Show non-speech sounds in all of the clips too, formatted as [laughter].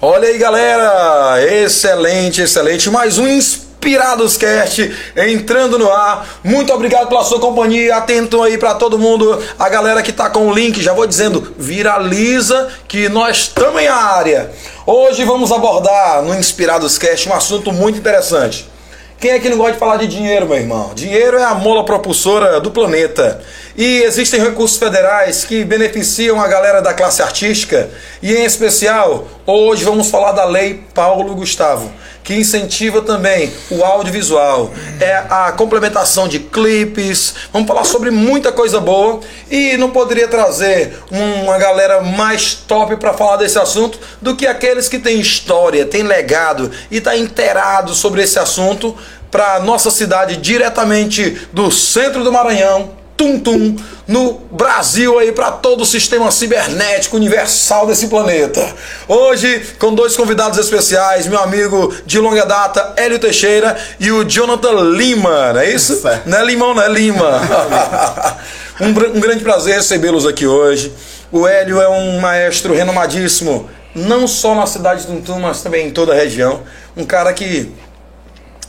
Olha aí, galera! Excelente, excelente. Mais um Inspirados Cast entrando no ar. Muito obrigado pela sua companhia. Atento aí para todo mundo, a galera que tá com o link, já vou dizendo, viraliza que nós estamos em área. Hoje vamos abordar no Inspirados Cast um assunto muito interessante. Quem é que não gosta de falar de dinheiro, meu irmão? Dinheiro é a mola propulsora do planeta. E existem recursos federais que beneficiam a galera da classe artística. E em especial, hoje vamos falar da Lei Paulo Gustavo, que incentiva também o audiovisual. É a complementação de clipes. Vamos falar sobre muita coisa boa. E não poderia trazer uma galera mais top para falar desse assunto do que aqueles que têm história, têm legado e está inteirado sobre esse assunto para nossa cidade diretamente do centro do Maranhão, Tum Tum, no Brasil aí para todo o sistema cibernético universal desse planeta. Hoje com dois convidados especiais, meu amigo de longa data, Hélio Teixeira e o Jonathan Lima, não é isso? Certo. Não é Limão, não é Lima. [laughs] um, um grande prazer recebê-los aqui hoje. O Hélio é um maestro renomadíssimo, não só na cidade de Tum Tum, mas também em toda a região. Um cara que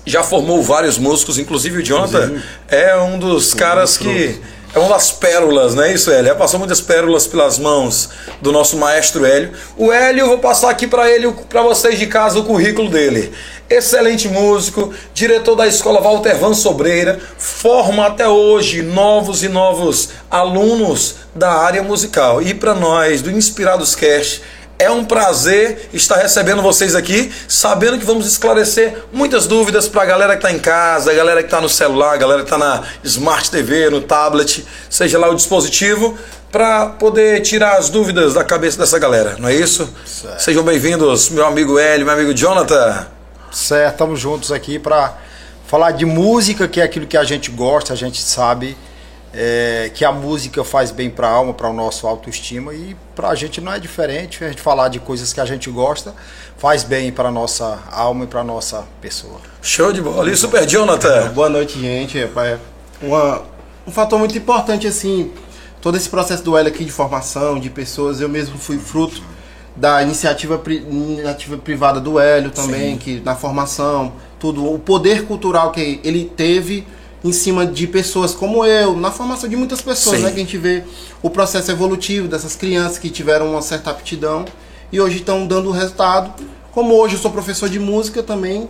já formou vários músicos, inclusive o Jonathan é um dos caras que é uma das pérolas, não é isso, Hélio? Já passou muitas pérolas pelas mãos do nosso maestro Hélio. O Hélio, eu vou passar aqui para ele, para vocês de casa, o currículo dele. Excelente músico, diretor da escola Walter Van Sobreira, forma até hoje novos e novos alunos da área musical. E para nós, do Inspirados Cast, é um prazer estar recebendo vocês aqui, sabendo que vamos esclarecer muitas dúvidas para a galera que está em casa, a galera que está no celular, a galera que está na Smart TV, no tablet, seja lá o dispositivo, para poder tirar as dúvidas da cabeça dessa galera, não é isso? Certo. Sejam bem-vindos, meu amigo Hélio, meu amigo Jonathan. Certo, estamos juntos aqui para falar de música, que é aquilo que a gente gosta, a gente sabe é, que a música faz bem para a alma, para o nosso autoestima e para a gente não é diferente. A gente falar de coisas que a gente gosta faz bem para nossa alma e para nossa pessoa. Show de bola. E Super Jonathan? Boa noite, gente. É uma, um fator muito importante, assim, todo esse processo do L aqui de formação de pessoas, eu mesmo fui fruto da iniciativa, iniciativa privada do Hélio também, Sim. que na formação, tudo, o poder cultural que ele teve em cima de pessoas como eu, na formação de muitas pessoas, Sim. né? Que a gente vê o processo evolutivo dessas crianças que tiveram uma certa aptidão e hoje estão dando resultado. Como hoje eu sou professor de música também,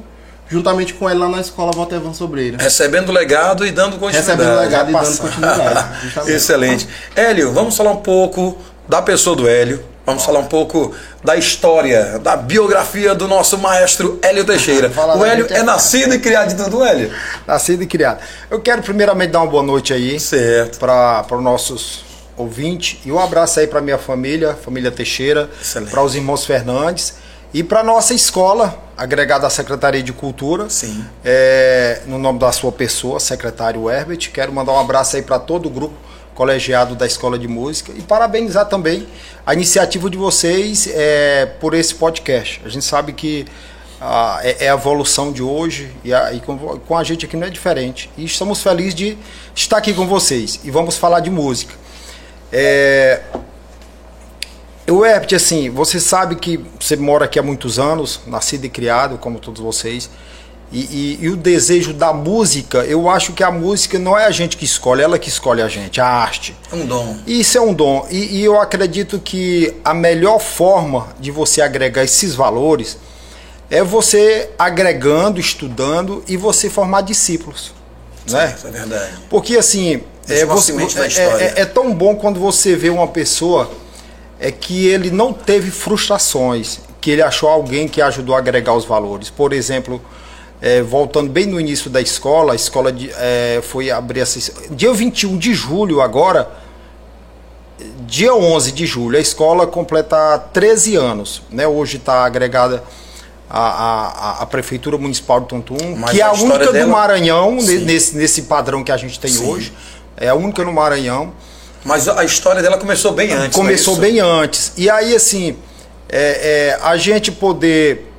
juntamente com ele lá na escola Walter Van Sobreira. Recebendo legado e dando continuidade. Recebendo legado e dando continuidade. [laughs] Excelente. Hélio, vamos falar um pouco da pessoa do Hélio. Vamos falar um pouco da história, da biografia do nosso maestro Hélio Teixeira. O Hélio é nascido e criado de tudo, Hélio? Nascido e criado. Eu quero primeiramente dar uma boa noite aí Certo. para os nossos ouvintes e um abraço aí para minha família, família Teixeira, para os irmãos Fernandes e para nossa escola agregada à Secretaria de Cultura. Sim. É, no nome da sua pessoa, secretário Herbert, quero mandar um abraço aí para todo o grupo colegiado da Escola de Música e parabenizar também a iniciativa de vocês é, por esse podcast. A gente sabe que ah, é, é a evolução de hoje e, a, e com, com a gente aqui não é diferente. E estamos felizes de estar aqui com vocês e vamos falar de música. É, o Herbert, assim, você sabe que você mora aqui há muitos anos, nascido e criado, como todos vocês. E, e- e o desejo da música, eu acho que a música não é a gente que escolhe, ela que escolhe a gente, a arte. Um dom. Isso é um dom. E, e eu acredito que a melhor forma de você agregar esses valores é você agregando, estudando e você formar discípulos. Né? Isso é verdade. Porque assim, é, você- é- história. é- é tão bom quando você vê uma pessoa é que ele não teve frustrações, que ele achou alguém que ajudou a agregar os valores. Por exemplo, é, voltando bem no início da escola, a escola de, é, foi abrir essa. Dia 21 de julho agora, dia 11 de julho, a escola completa 13 anos. Né? Hoje está agregada a, a, a Prefeitura Municipal de Tuntum, Mas que é a única dela- do Maranhão, Sim. nesse, nesse padrão que a gente tem Sim. hoje. É a única no Maranhão. Mas a história dela começou bem antes. Começou não é bem antes. E aí, assim, é, é, a gente poder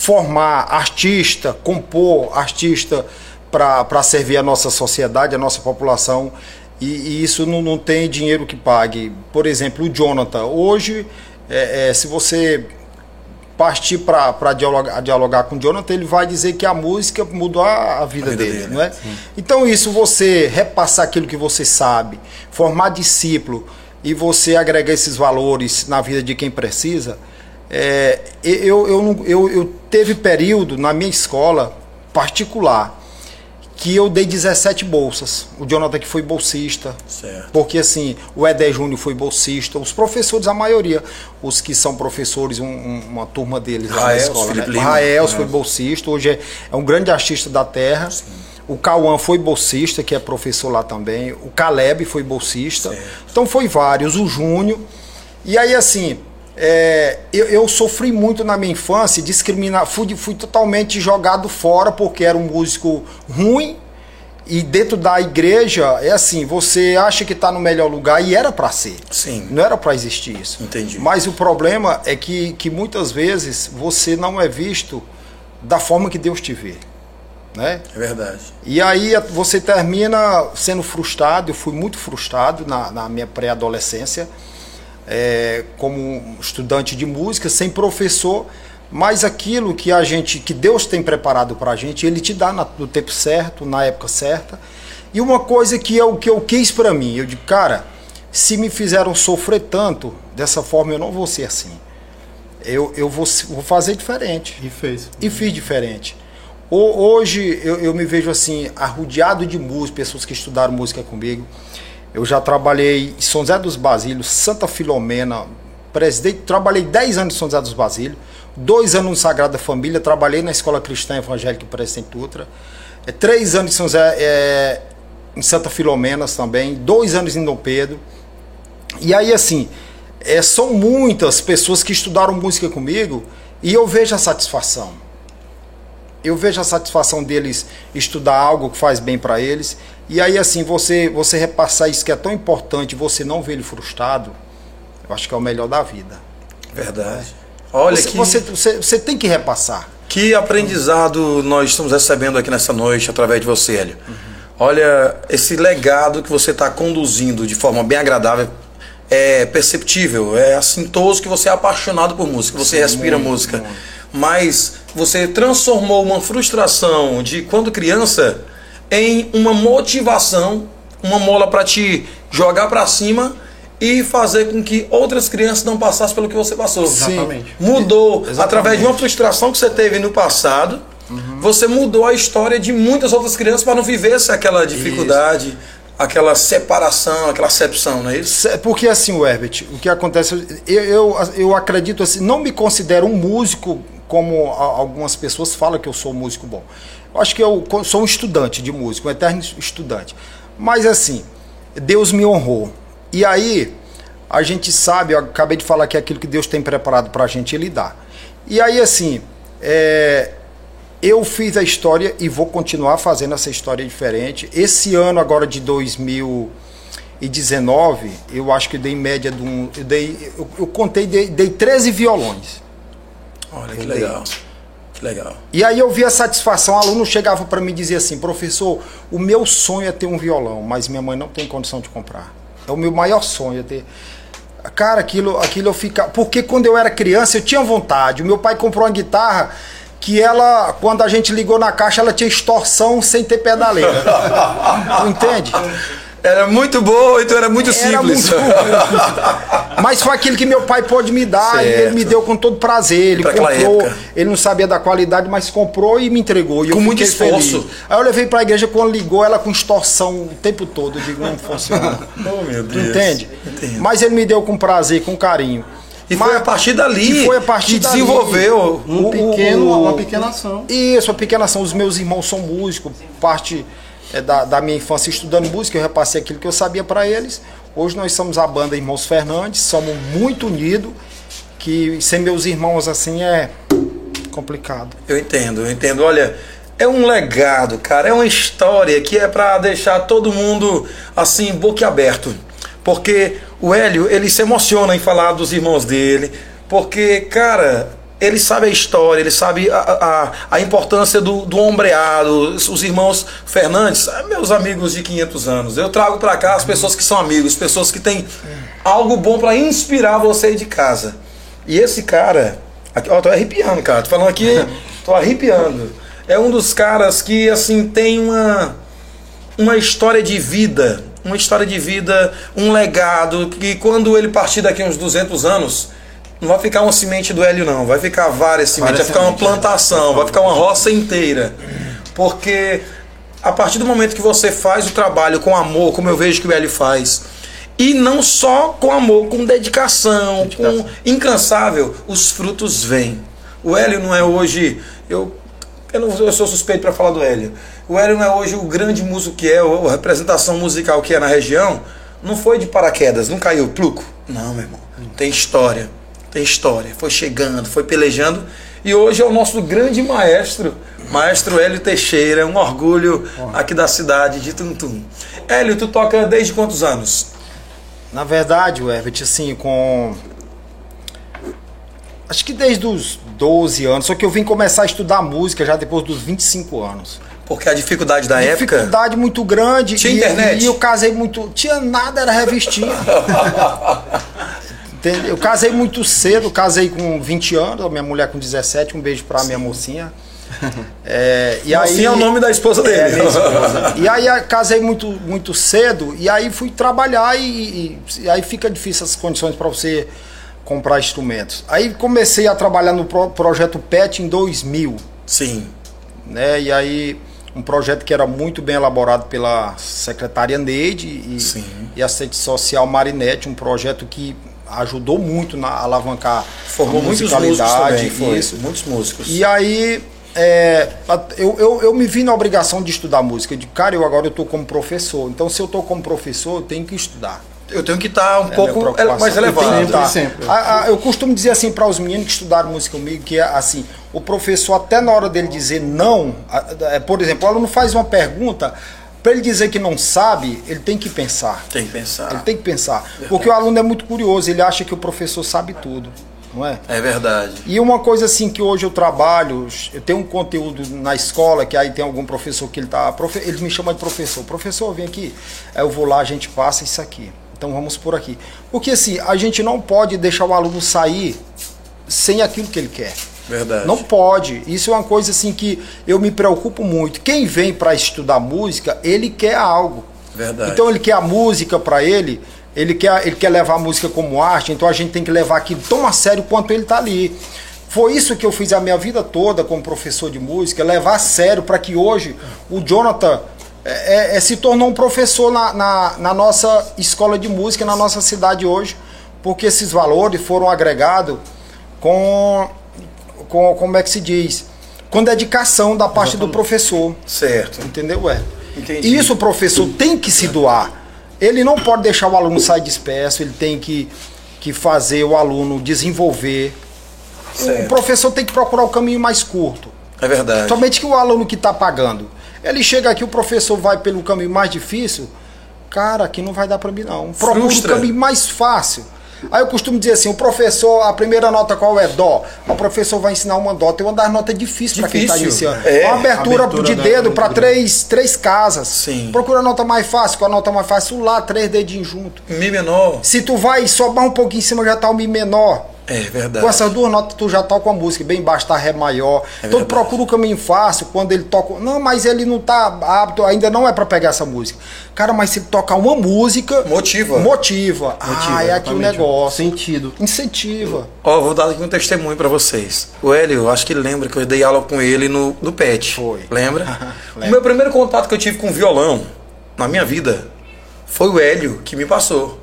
formar artista, compor artista para servir a nossa sociedade, a nossa população. E, e isso não, não, tem dinheiro que pague. Por exemplo, o Jonathan. Hoje, é, é, se você partir para dialogar, dialogar com o Jonathan, ele vai dizer que a música mudou a, a, vida, a vida, dele, dele não é? Sim. Então isso, você repassar aquilo que você sabe, formar discípulo e você agregar esses valores na vida de quem precisa, é, eu, eu, eu, eu teve período na minha escola particular que eu dei 17 bolsas. O Jonathan que foi bolsista. Certo. Porque assim, o Eder Júnior foi bolsista, os professores, a maioria, os que são professores, um, um, uma turma deles lá Raels, na escola. Né? O Raels foi bolsista, hoje é, é, um grande artista da terra. Sim. O Cauã foi bolsista, que é professor lá também. O Caleb foi bolsista. Certo. Então foi vários, o Júnior. E aí assim, é, eu, eu, sofri muito na minha infância, discriminar, fui, fui totalmente jogado fora porque era um músico ruim. E dentro da igreja, é assim, você acha que está no melhor lugar e era para ser. Sim. Não era para existir isso. Entendi. Mas o problema é que, que muitas vezes você não é visto da forma que Deus te vê. Né? É verdade. E aí você termina sendo frustrado. Eu fui muito frustrado na, na minha pré-adolescência é, como estudante de música, sem professor, mas aquilo que a gente, que Deus tem preparado para a gente, Ele te dá no tempo certo, na época certa. E uma coisa que eu, que eu quis para mim, eu digo, cara, se me fizeram sofrer tanto, dessa forma eu não vou ser assim. Eu, eu vou, vou fazer diferente. E fez. E fiz diferente. Hoje eu, eu me vejo assim, arrodeado de músicos, pessoas que estudaram música comigo. Eu já trabalhei em São José dos Basílios, Santa Filomena, presidente, trabalhei 10 anos em São José dos Basílios, dois anos no Sagrada Família, trabalhei na Escola Cristã Evangélica Presidente Dutra, é, três anos em São José, é, em Santa Filomenas também, dois anos em Dom Pedro. E aí, assim, é, são muitas pessoas que estudaram música comigo e eu vejo a satisfação. Eu vejo a satisfação deles estudar algo que faz bem para eles e aí, assim, você, você repassar isso que é tão importante, você não ver ele frustrado, eu acho que é o melhor da vida. Verdade. Olha você, que... você, você, você tem que repassar. Que aprendizado nós estamos recebendo aqui nessa noite através de você, Hélio. Uhum. Olha, esse legado que você está conduzindo de forma bem agradável é perceptível, é assintoso que você é apaixonado por música, você Sim, respira muito, música. Muito. Mas você transformou uma frustração de quando criança em uma motivação, uma mola para te jogar para cima e fazer com que outras crianças não passassem pelo que você passou. Exatamente. Mudou Exatamente. através de uma frustração que você teve no passado. Uhum. Você mudou a história de muitas outras crianças para não viver aquela dificuldade, isso. aquela separação, aquela acepção, não é isso? Porque assim, Herbert, o que acontece, eu, eu, eu acredito assim, não me considero um músico como algumas pessoas falam que eu sou músico bom. Eu acho que eu sou um estudante de música, um eterno estudante. Mas assim, Deus me honrou. E aí, a gente sabe, eu acabei de falar que é aquilo que Deus tem preparado para a gente, Ele dá. E aí, assim, é, eu fiz a história e vou continuar fazendo essa história diferente. Esse ano, agora de 2019, eu acho que dei média de um. Eu, dei, eu, eu contei, dei, dei 13 violões. Olha que legal. Dei. Legal. E aí eu vi a satisfação, o aluno chegava para mim e dizia assim, professor, o meu sonho é ter um violão, mas minha mãe não tem condição de comprar. É o meu maior sonho é ter. Cara, aquilo, aquilo eu fica. Porque quando eu era criança eu tinha vontade. O meu pai comprou uma guitarra que ela, quando a gente ligou na caixa, ela tinha extorsão sem ter pedaleira. [laughs] entende? Era muito boa, então era muito era simples. Muito Mas foi aquilo que meu pai pôde me dar certo. e ele me deu com todo prazer. Ele pra comprou, ele não sabia da qualidade, mas comprou e me entregou. E com muito esforço. Feliz. Aí eu levei pra igreja quando ligou ela com extorsão o tempo todo. Eu digo, não funciona. [laughs] oh, meu Deus. Entende? Entendo. Mas ele me deu com prazer, com carinho. E Mas, foi a partir dali foi a partir que desenvolveu um o, pequeno, uma pequena ação. Isso, uma pequena ação. Os meus irmãos são músicos, parte é, da, da, minha infância estudando música, eu repassei aquilo que eu sabia para eles. Hoje nós somos a banda Irmãos Fernandes, somos muito unidos, que sem meus irmãos assim é complicado. Eu entendo, eu entendo. Olha, é um legado, cara, é uma história que é para deixar todo mundo assim boquiaberto. Porque o Hélio, ele se emociona em falar dos irmãos dele, porque, cara, ele sabe a história, ele sabe a, a, a importância do, do ombreado, os irmãos Fernandes, ah, meus amigos de 500 anos. Eu trago para cá as pessoas que são amigos, pessoas que têm algo bom para inspirar você aí de casa. E esse cara, aqui, ó, tô arrepiando, cara, tô falando aqui, [laughs] tô arrepiando. É um dos caras que, assim, tem uma, uma história de vida, uma história de vida, um legado, que quando ele partir daqui uns 200 anos não vai ficar uma semente do hélio, não. Vai ficar várias sementes, vai ficar uma plantação, vai ficar uma roça inteira. Porque a partir do momento que você faz o trabalho com amor, como eu vejo que o hélio faz, e não só com amor, com dedicação, dedicação. com incansável, os frutos vêm. O hélio não é hoje. Eu, eu, não, eu sou suspeito para falar do hélio. O hélio não é hoje o grande músico que é, a representação musical que é na região. Não foi de paraquedas, não caiu pluco. Não, meu irmão. Tem história tem história. Foi chegando, foi pelejando. E hoje é o nosso grande maestro, maestro Hélio Teixeira, um orgulho aqui da cidade de Tuntum. Hélio, tu toca desde quantos anos? Na verdade, Herbert, assim, com. Acho que desde os 12 anos, só que eu vim começar a estudar música já depois dos 25 anos. Porque a dificuldade da dificuldade época. Dificuldade muito grande. Tinha e, internet? E eu casei muito. Tinha nada, era revistinha. [laughs] Eu casei muito cedo, casei com 20 anos, minha mulher com 17, um beijo pra Sim. minha mocinha. [laughs] É, e mocinha aí, é o nome da esposa dele. É, esposa. e aí casei muito, muito cedo, e aí fui trabalhar e, e, e aí fica difícil as condições para você comprar instrumentos. Aí comecei a trabalhar no pro, projeto PET em 2000. Sim. Né, e aí um projeto que era muito bem elaborado pela secretária Neide e, e assistente social Marinette, um projeto que ajudou muito na alavancar formou muitos músicos também, foi, isso. muitos músicos e aí é, eu, eu, eu me vi na obrigação de estudar música de cara eu agora eu tô como professor então se eu tô como professor eu tenho que estudar eu tenho que estar tá um é pouco mais elevado. Eu, sempre. A, a, eu costumo dizer assim para os meninos que estudaram música comigo que é assim, o professor até na hora dele dizer não, a, por exemplo, o aluno faz uma pergunta, para ele dizer que não sabe, ele tem que pensar. Tem que pensar. Ele tem que pensar. Verdade. Porque o aluno é muito curioso, ele acha que o professor sabe tudo. Não é? É verdade. E uma coisa assim que hoje eu trabalho, eu tenho um conteúdo na escola que aí tem algum professor que ele tá, ele me chama de professor. Professor, vem aqui. Aí eu vou lá, a gente passa isso aqui. Então vamos por aqui. Porque assim, a gente não pode deixar o aluno sair sem aquilo que ele quer. Verdade. Não pode. Isso é uma coisa assim que eu me preocupo muito. Quem vem para estudar música, ele quer algo. Verdade. Então ele quer a música para ele, ele quer, ele quer levar a música como arte, então a gente tem que levar aquilo tão a sério quanto ele está ali. Foi isso que eu fiz a minha vida toda como professor de música, levar a sério para que hoje o Jonathan é, é, é, se tornou um professor na, na, na nossa escola de música, na nossa cidade hoje, porque esses valores foram agregados com com, como é que se diz? Com dedicação da parte do professor. Certo. Entendeu? É. Entendi. Isso o professor tem que se doar. Ele não pode deixar o aluno sair disperso, ele tem que, que fazer o aluno desenvolver. Certo. O professor tem que procurar o caminho mais curto. É verdade. Somente que o aluno que está pagando. Ele chega aqui, o professor vai pelo caminho mais difícil. Cara, aqui não vai dar para mim não. Procura o caminho mais fácil. Aí eu costumo dizer assim, o professor, a primeira nota qual é dó? O professor vai ensinar uma nota, tem uma das notas difíceis para quem está iniciando. É, uma abertura, abertura de dedo para três, três casas. Sim. Procura a nota mais fácil, com a nota mais fácil, lá, três dedinhos juntos. Mi menor. Se tu vai sobar um pouquinho em cima, já tá o Mi menor. É verdade. Com essas duas notas tu já toca a música, bem embaixo tá Ré maior. É então procura o caminho fácil quando ele toca. Não, mas ele não tá apto, ainda não é para pegar essa música. Cara, mas se ele tocar uma música. Motiva. Motiva. motiva ah, é aqui o negócio. Sentido. Incentiva. Ó, oh, vou dar aqui um testemunho para vocês. O Hélio, acho que ele lembra que eu dei aula com ele no, no PET. Foi. Lembra? [laughs] o meu primeiro contato que eu tive com violão na minha vida foi o Hélio que me passou.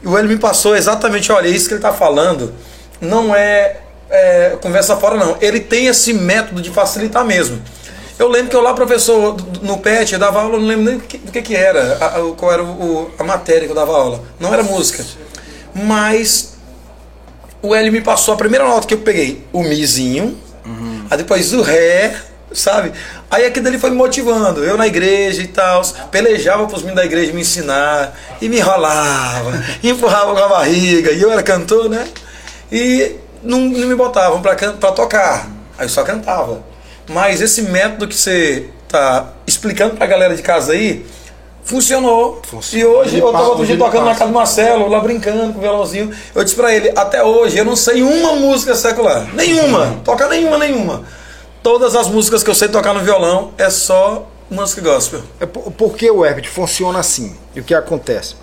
E o Hélio me passou exatamente, olha, isso que ele está falando não é, é, conversa fora, não. Ele tem esse método de facilitar mesmo. Eu lembro que eu lá, professor, no PET, eu dava aula, não lembro nem do que, que, era, a, qual era o, a matéria que eu dava aula. Não era música. Mas o Hélio me passou a primeira nota que eu peguei, o Mizinho, uhum. aí depois o Ré, sabe? Aí aquilo dele foi me motivando. Eu na igreja e tal, pelejava para os meninos da igreja me ensinar, e me enrolava, [laughs] empurrava com a barriga, e eu era cantor, né? E não, não me botavam pra tocar. Aí só cantava. Mas esse método que você tá explicando pra galera de casa aí, funcionou. E hoje eu tava passa- outro dia tocando na casa do Marcelo, lá brincando com o violãozinho. Eu disse pra ele, até hoje eu não sei uma música secular. Nenhuma. Tocar nenhuma, nenhuma. Todas as músicas que eu sei tocar no violão é só música gospel. É por- porque o Herbert funciona assim. E o que acontece?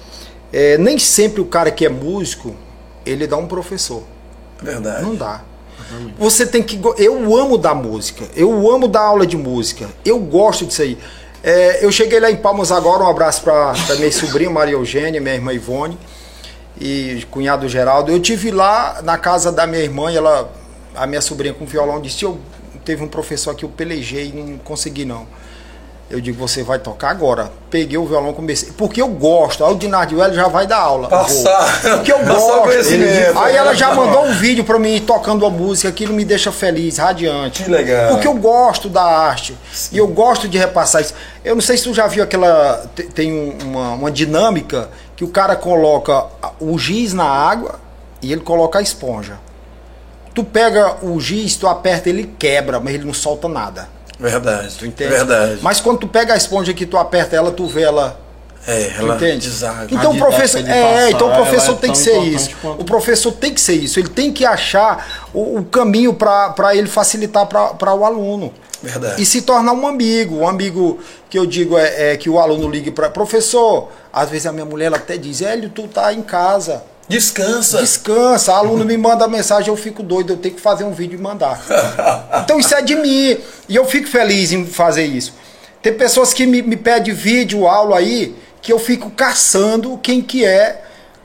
É, nem sempre o cara que é músico, ele dá um professor. Verdade. Não dá. Você tem que. Eu amo dar música. Eu amo dar aula de música. Eu gosto disso aí. É, eu cheguei lá em Palmas agora, um abraço para minha sobrinha Maria Eugênia, minha irmã Ivone e cunhado Geraldo. Eu tive lá na casa da minha irmã, ela, a minha sobrinha com violão disse: eu teve um professor aqui, eu pelejei, não consegui não. Eu digo, você vai tocar agora. Peguei o violão, comecei. Porque eu gosto. Aí o Dinardio Hélio já vai dar aula. Passar. Porque eu [laughs] gosto. conhecimento. Aí ela já mandou um vídeo pra mim tocando a música, aquilo me deixa feliz, radiante. Que legal. Porque eu gosto da arte. E eu gosto de repassar isso. Eu não sei se tu já viu aquela. te- Tem um- uma, uma dinâmica que o cara coloca o giz na água e ele coloca a esponja. Tu pega o giz, tu aperta, ele quebra, mas ele não solta nada. Verdade. Tu entende? Verdade. Mas quando tu pega a esponja que tu aperta ela, tu vê ela é, Tu ela entende? deságua. Então o professor, é, passar, então o ela professor é tem que ser isso. quanto- O professor tem que ser isso. Ele tem que achar o, o caminho para ele facilitar para o aluno. Verdade. E se tornar um amigo. Um amigo que eu digo é, é que o aluno ligue para professor. Às vezes a minha mulher ela até diz: Hélio, tu tá em casa. Descansa. Descansa, a aluno me manda mensagem, eu fico doido, eu tenho que fazer um vídeo e mandar. [laughs] Então isso é de mim. E eu fico feliz em fazer isso. Tem pessoas que me, me pedem vídeo, aula aí, que eu fico caçando quem que é.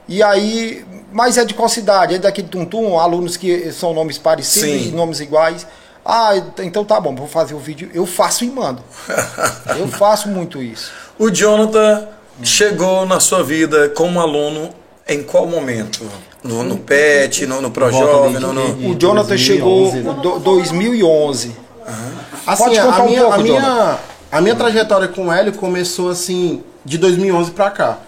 E aí, mas é de qual cidade? É daqui de Tuntum, alunos que são nomes parecidos nomes iguais. Ah, então tá bom, vou fazer o vídeo. Eu faço e mando. [laughs] Eu faço muito isso. O Jonathan chegou na sua vida como aluno em qual momento? No, no PET, no, no ProJovem, no, no... O Jonathan 2011, chegou né? em do- 2011. Assim, Pode a, contar um minha, pouco, a, minha, Jonathan. a minha trajetória com o Hélio começou assim de 2011 pra cá.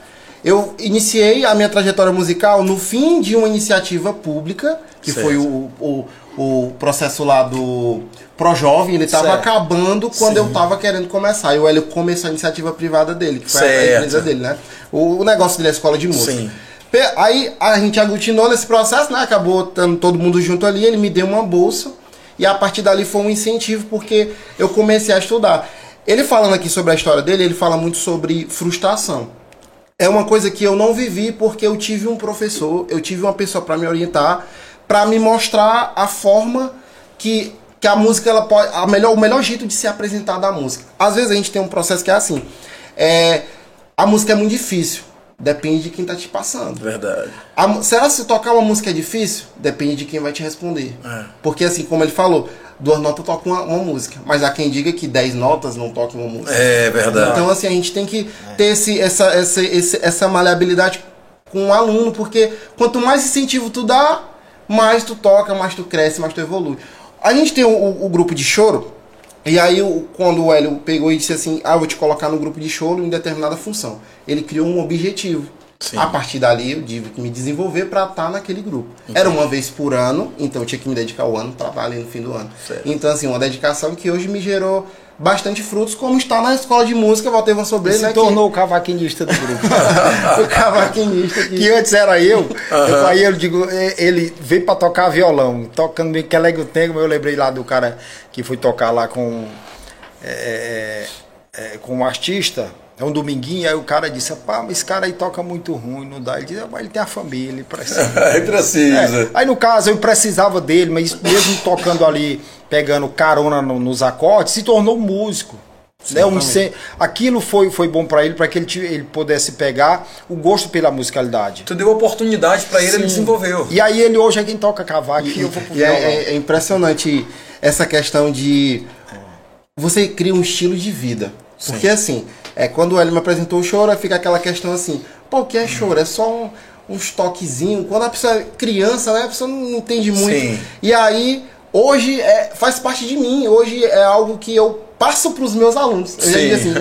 Eu iniciei a minha trajetória musical no fim de uma iniciativa pública, que Certo. foi o, o, o processo lá do ProJovem. Ele estava Certo. acabando quando eu estava querendo começar. E o Hélio começou a iniciativa privada dele, que foi a- a Certo. empresa dele, né? O, o negócio dele é a escola de música. Sim. Aí a gente aglutinou nesse processo, né? Acabou estando todo mundo junto ali, ele me deu uma bolsa. E a partir dali foi um incentivo, porque eu comecei a estudar. Ele falando aqui sobre a história dele, ele fala muito sobre frustração. É uma coisa que eu não vivi porque eu tive um professor, eu tive uma pessoa para me orientar, para me mostrar a forma que, que a música ela pode, a melhor, o melhor jeito de se apresentar da música. Às vezes a gente tem um processo que é assim, é, a música é muito difícil, depende de quem tá te passando. Verdade. A será se tocar uma música é difícil? Depende de quem vai te responder. É. Porque assim, como ele falou, duas notas toca uma, uma música. Mas há quem diga que dez notas não toca uma música. É verdade. Então assim, a gente tem que ter esse, essa, essa, esse- essa maleabilidade com o aluno, porque quanto mais incentivo tu dá, mais tu toca, mais tu cresce, mais tu evolui. A gente tem o, o- o grupo de choro, e aí o- quando o Hélio pegou e disse assim, ah, eu vou te colocar no grupo de choro em determinada função. Ele criou um objetivo. Sim. A partir dali eu tive que me desenvolver para estar naquele grupo. Era uma vez por ano, então eu tinha que me dedicar ao ano, trabalho no fim do ano. Certo. Então assim, uma dedicação que hoje me gerou bastante frutos, como está na escola de música Valtevan Sobreiro, se né? tornou o cavaquinista do grupo. que... [laughs] o cavaquinista que... que antes era eu, eu aí eu digo, é, ele veio pra tocar violão, tocando bem que o tempo, eu lembrei lá do cara que foi tocar lá com é, é, com um artista, é um dominguinho, aí o cara disse, pá, mas esse cara aí toca muito ruim, não dá. Ele disse, "Ah, mas ele tem a família, ele precisa. [laughs] Aí precisa. É, aí no caso eu precisava dele, mas mesmo tocando ali, pegando carona no- nos acordes, se tornou um músico. Né? Um incen- Aquilo foi, foi bom pra ele, para que ele, ele pudesse pegar o gosto pela musicalidade. Tu deu oportunidade pra ele, ele desenvolveu. E aí ele hoje é quem toca cavaco e eu vou pro E é, é- é impressionante essa questão de você cria um estilo de vida. Porque assim, é, quando ele me apresentou o choro, fica aquela questão assim, pô, o que é choro? É só um, uns toquezinhos. Quando a pessoa é criança, né, a pessoa não entende muito. Sim. E aí, hoje é, faz parte de mim. Hoje é algo que eu passo para os meus alunos. Eu já Sim. digo assim,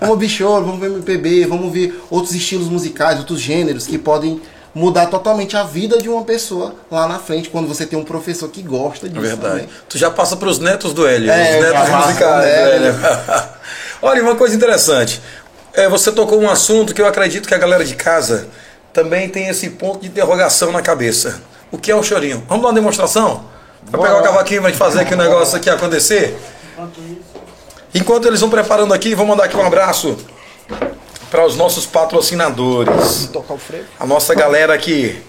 vamos ouvir choro, vamos ver MPB, vamos ver outros estilos musicais, outros gêneros que podem mudar totalmente a vida de uma pessoa lá na frente, quando você tem um professor que gosta É disso. verdade. também. Tu já passa para os netos do Hélio, É, os já netos musicais né? [laughs] Olha, uma coisa interessante. É, você tocou um assunto que eu acredito que a galera de casa também tem esse ponto de interrogação na cabeça. O que é o chorinho? Vamos dar uma demonstração? Vai pegar o cavaquinho pra gente fazer aqui o negócio aqui acontecer? Enquanto eles vão preparando aqui, vou mandar aqui um abraço para os nossos patrocinadores. Tocar o freio. A nossa galera tocar.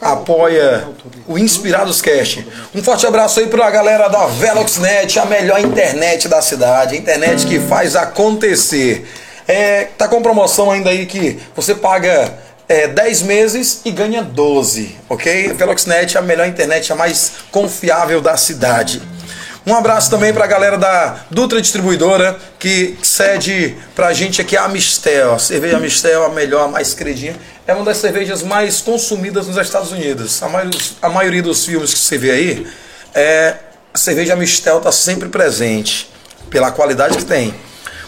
Apoia o Inspirados Cast. Um forte abraço aí para a galera da Veloxnet, a melhor internet da cidade, a internet que faz acontecer. É, tá com promoção ainda aí que você paga é, 10 meses e ganha 12, ok? Veloxnet é a melhor internet, a mais confiável da cidade. Um abraço também para a galera da Dutra Distribuidora, que cede pra gente aqui a Mistel. A cerveja Mistel, a melhor, a mais credinha. É uma das cervejas mais consumidas nos Estados Unidos. A maioria, a maioria dos filmes que você vê aí, é, a cerveja Mistel está sempre presente, pela qualidade que tem.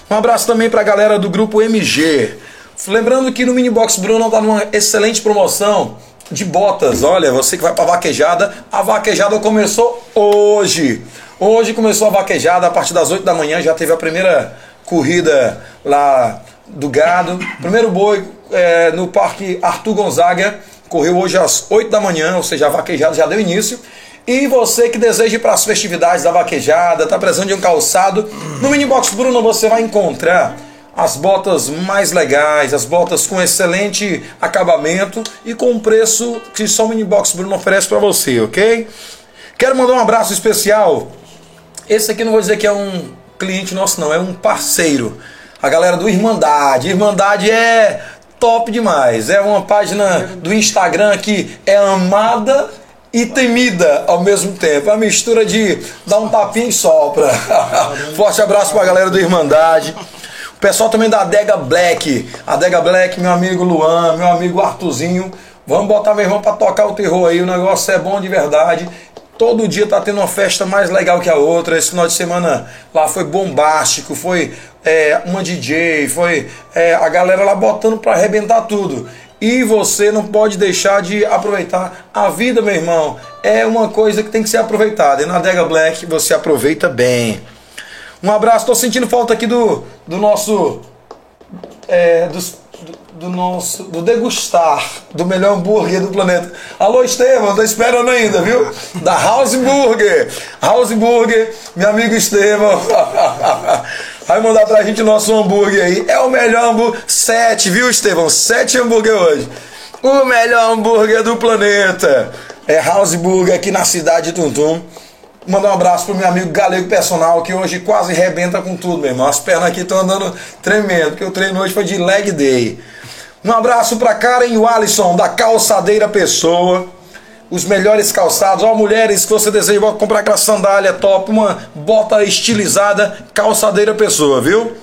Um abraço também para a galera do grupo MG. Lembrando que no Minibox Bruno está numa excelente promoção de botas. Olha, você que vai para vaquejada, a vaquejada começou hoje. Hoje começou a vaquejada a partir das 8 da manhã, já teve a primeira corrida lá do gado. Primeiro boi é, no Parque Arthur Gonzaga correu hoje às 8 da manhã, ou seja, a vaquejada já deu início. E você que deseja ir para as festividades da vaquejada, está precisando de um calçado, no Minibox Bruno você vai encontrar as botas mais legais, as botas com excelente acabamento e com um preço que só o Minibox Bruno oferece para você, ok? Quero mandar um abraço especial. Esse aqui não vou dizer que é um cliente nosso, não, é um parceiro. A galera do Irmandade. Irmandade é top demais. É uma página do Instagram que é amada e temida ao mesmo tempo. É uma mistura de dar um tapinha e sopra. [laughs] Forte abraço pra galera do Irmandade. O pessoal também da Adega Black. Adega Black, meu amigo Luan, meu amigo Artuzinho. Vamos botar meu irmão pra tocar o terror aí. O negócio é bom de verdade. Todo dia tá tendo uma festa mais legal que a outra. Esse final de semana lá foi bombástico, foi é, uma DJ, foi é, a galera lá botando pra arrebentar tudo. E você não pode deixar de aproveitar a vida, meu irmão. É uma coisa que tem que ser aproveitada. E na Adega Black você aproveita bem. Um abraço, tô sentindo falta aqui do, do nosso. É, dos- do, nosso. Do degustar do melhor hambúrguer do planeta. Alô, Estevam, tô esperando ainda, viu? Da House Burger. House Burger, meu amigo Estevam. [laughs] Vai mandar pra gente o nosso hambúrguer aí. É o melhor hambúrguer. Sete, viu, Estevão? Sete hambúrguer hoje. O melhor hambúrguer do planeta. É House Burger aqui na cidade de Tuntum. Mandar um abraço pro meu amigo Galego Personal, que hoje quase rebenta com tudo, meu irmão. As pernas aqui estão andando tremendo, porque o treino hoje foi de leg day. Um abraço pra Karen e o Alisson, da Calçadeira Pessoa. Os melhores calçados. Ó, mulheres que você deseja comprar aquela sandália top, uma bota estilizada, Calçadeira Pessoa, viu?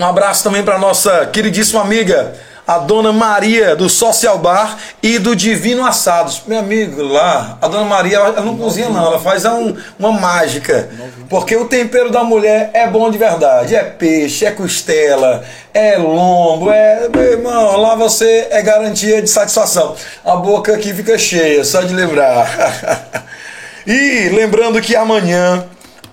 Um abraço também para nossa queridíssima amiga, a dona Maria do Social Bar e do Divino Assados. Meu amigo lá, a dona Maria, ela não cozinha não, ela faz um- uma mágica. Porque o tempero da mulher é bom de verdade. É peixe, é costela, é lombo, é. Meu irmão, lá você é garantia de satisfação. A boca aqui fica cheia, só de lembrar. [laughs] e lembrando que amanhã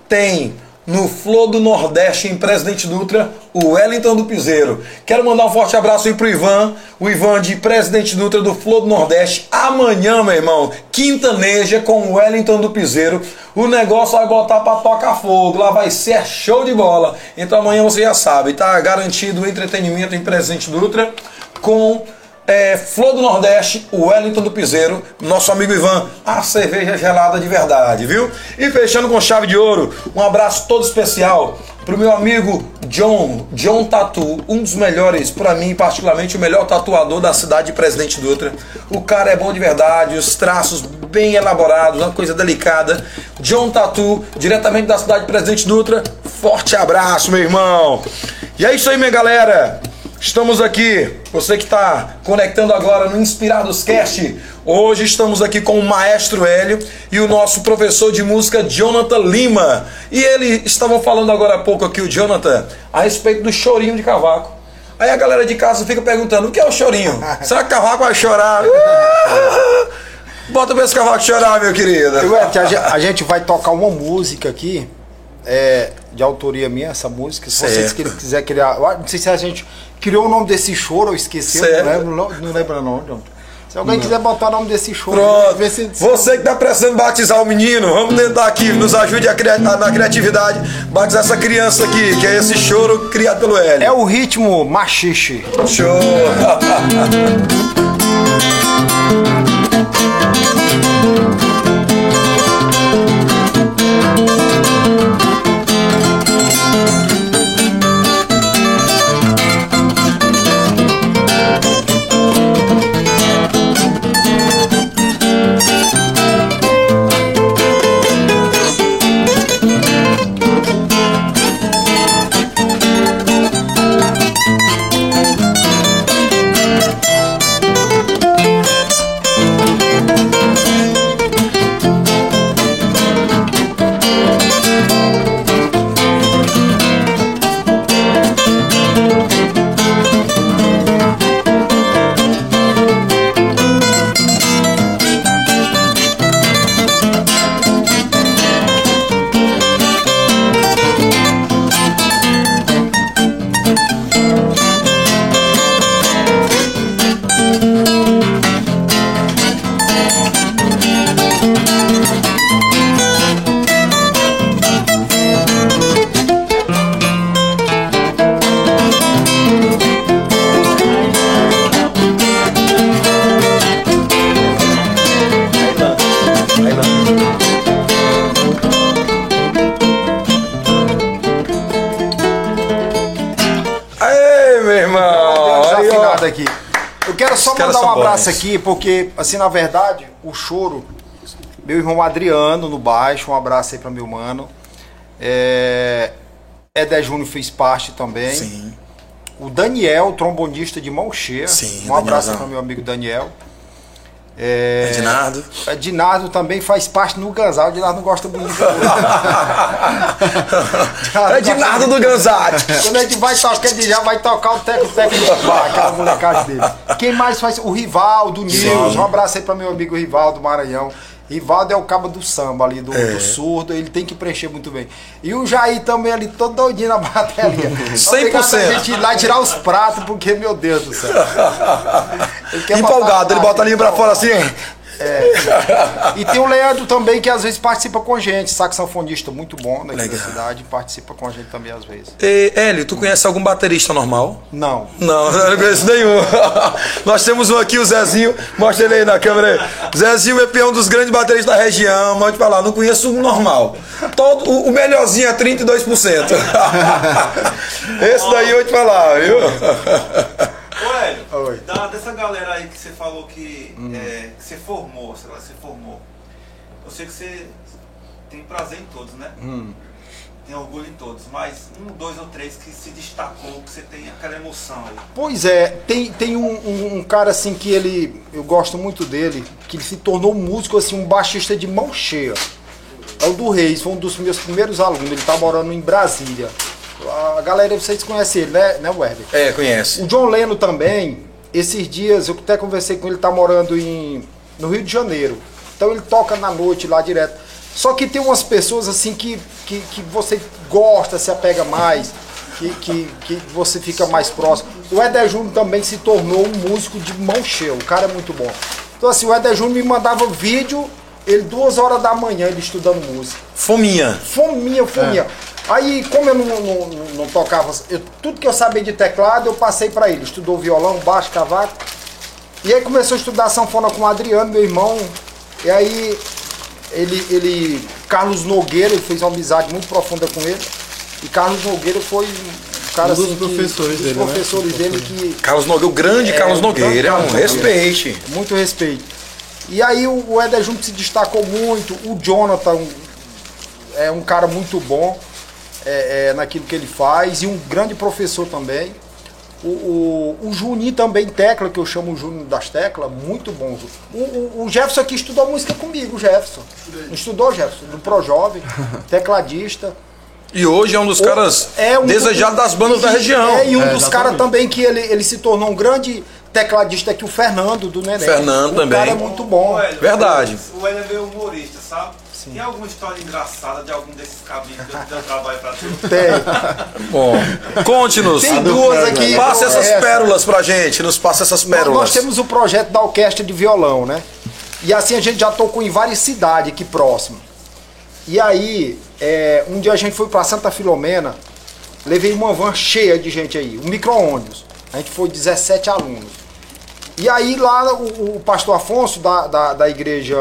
tem no Flor do Nordeste, em Presidente Dutra, o Wellington do Piseiro. Quero mandar um forte abraço aí pro Ivan, o Ivan de Presidente Dutra do Flor do Nordeste. Amanhã, meu irmão, quintaneja com o Wellington do Piseiro. O negócio vai botar pra tocar fogo, lá vai ser show de bola. Então amanhã você já sabe, tá garantido o entretenimento em Presidente Dutra com é, Flor do Nordeste, o Wellington do Piseiro, nosso amigo Ivan, a cerveja gelada de verdade, viu? E fechando com chave de ouro, um abraço todo especial pro meu amigo John, John Tatu, um dos melhores, para mim particularmente, o melhor tatuador da cidade de Presidente Dutra. O cara é bom de verdade, os traços bem elaborados, uma coisa delicada. John Tatu, diretamente da cidade de Presidente Dutra, forte abraço, meu irmão. E é isso aí, minha galera. Estamos aqui, você que está conectando agora no Inspirados Cast. Hoje estamos aqui com o maestro Hélio e o nosso professor de música Jonathan Lima. E ele estavam falando agora há pouco aqui, o Jonathan, a respeito do chorinho de cavaco. Aí a galera de casa fica perguntando: o que é o chorinho? [laughs] Será que o cavaco vai chorar? [laughs] Bota pra esse cavaco chorar, meu querido. A, gen- a gente vai tocar uma música aqui, é, de autoria minha, essa música. Se vocês Certo. que- quiser criar. Não sei se a gente criou o nome desse choro ou esqueceu, Certo. não lembro, não, não lembro não. não. Se alguém quiser botar o nome desse choro, Pronto. vê se- Você que tá precisando batizar o menino, vamos tentar aqui, nos ajude a cria- na criatividade, batizar essa criança aqui, que é esse choro criado pelo Hélio. É o ritmo machixe. Show! [laughs] bons. aqui, porque, assim, na verdade, o choro. Meu irmão Adriano no baixo, um abraço aí pra meu mano. É, Eder Júnior fez parte também. Sim. O Daniel, trombonista de mão cheia. Sim, um abraço para meu amigo Daniel. É, Ednardo. Ednardo também faz parte no Gansal. O Ednardo não gosta muito de É [laughs] Ednardo do Ganzate. Quando a gente vai tocar, ele já vai tocar o teco técnico do bar, aquela molecagem dele. Quem mais faz? O Rivaldo, o Nils. Um abraço aí para meu amigo Rivaldo Maranhão. Rivaldo é o cabo do samba ali, do, É. do surdo, ele tem que preencher muito bem. E o Jair também ali, todo doidinho na [laughs] bateria. 100%. A gente ir lá e tirar os pratos, porque, meu Deus do céu. [laughs] Ele Empolgado, ele bota a linha pra fora assim. [laughs] E tem o Leandro também, que às vezes participa com a gente, saxofonista muito bom daqui da cidade, participa com a gente também às vezes. E, Hélio, tu conhece algum baterista normal? Não. Não, [laughs] não conheço nenhum. [laughs] Nós temos um aqui, o Zezinho. Mostra ele aí na câmera aí. Zezinho é peão dos grandes bateristas da região. Pode falar, não conheço um normal. Todo, o, o melhorzinho é 32%. Esse daí eu te falar, viu? Ô Hélio, Oi. da- dessa galera aí que você falou que, é, que você formou, sei lá, você formou. Eu sei que você tem prazer em todos, né? Tem orgulho em todos, mas um, dois ou três que se destacou, que você tem aquela emoção aí. Pois é, tem, tem um, um- um cara assim que ele. Eu gosto muito dele, que ele se tornou músico, assim, um baixista de mão cheia. É o do Reis, foi um dos meus primeiros alunos, ele tá morando em Brasília. A galera, vocês conhecem ele, né, né Werber? É, conhece. O John Leno também, esses dias eu até conversei com ele, tá morando em, no Rio de Janeiro. Então ele toca na noite lá direto. Só que tem umas pessoas assim que, que, que você gosta, se apega mais, que, que, que você fica mais próximo. O Eder Júnior também se tornou um músico de mão cheia, o cara é muito bom. Então assim, o Eder Júnior me mandava vídeo, ele duas horas da manhã, ele estudando música. Fominha. Fominha, fominha. Aí, como eu não, não, não- não tocava, eu- tudo que eu sabia de teclado, eu passei pra ele. Estudou violão, baixo, cavaco. E aí começou a estudar sanfona com o Adriano, meu irmão. E aí, ele, ele Carlos Nogueira, ele fez uma amizade muito profunda com ele. E Carlos Nogueira foi um cara Um dos assim, que- professores dos dele, né? professores dele que Carlos Nogueira, o grande É, Carlos Nogueira, é um Nogueira. respeite. muito respeito. E aí o, o Eder Júnior se destacou muito, o Jonathan é um cara muito bom é, é, naquilo que ele faz, e um grande professor também. O, o, o Juninho também, tecla, que eu chamo o Júnior das teclas, muito bom. O, o, o Jefferson aqui estudou música comigo, o Jefferson. Não estudou, Jefferson? Do Pro Jovem, [laughs] tecladista. E hoje é um dos caras É um- desejados das bandas da região. É, e um É, dos caras também que ele, ele se tornou um grande tecladista aqui, o Fernando do Neném. Fernando o também. cara é muito bom. O Hélio, Verdade. O Hélio é meio humorista, sabe? Tem alguma história engraçada de algum desses cabinhos que eu dei trabalho pra tu? [laughs] Tem. Bom, conte-nos. Tem duas aqui. Passe essas Essa. pérolas pra gente, nos passe essas Nós- pérolas. Nós temos o projeto da orquestra de violão, né? E assim a gente já tocou em várias cidades aqui próximo. E aí, é, um dia a gente foi pra Santa Filomena, levei uma van cheia de gente aí, um micro-ônibus. A gente foi 17 alunos. E aí lá o, o pastor Afonso da, da, da igreja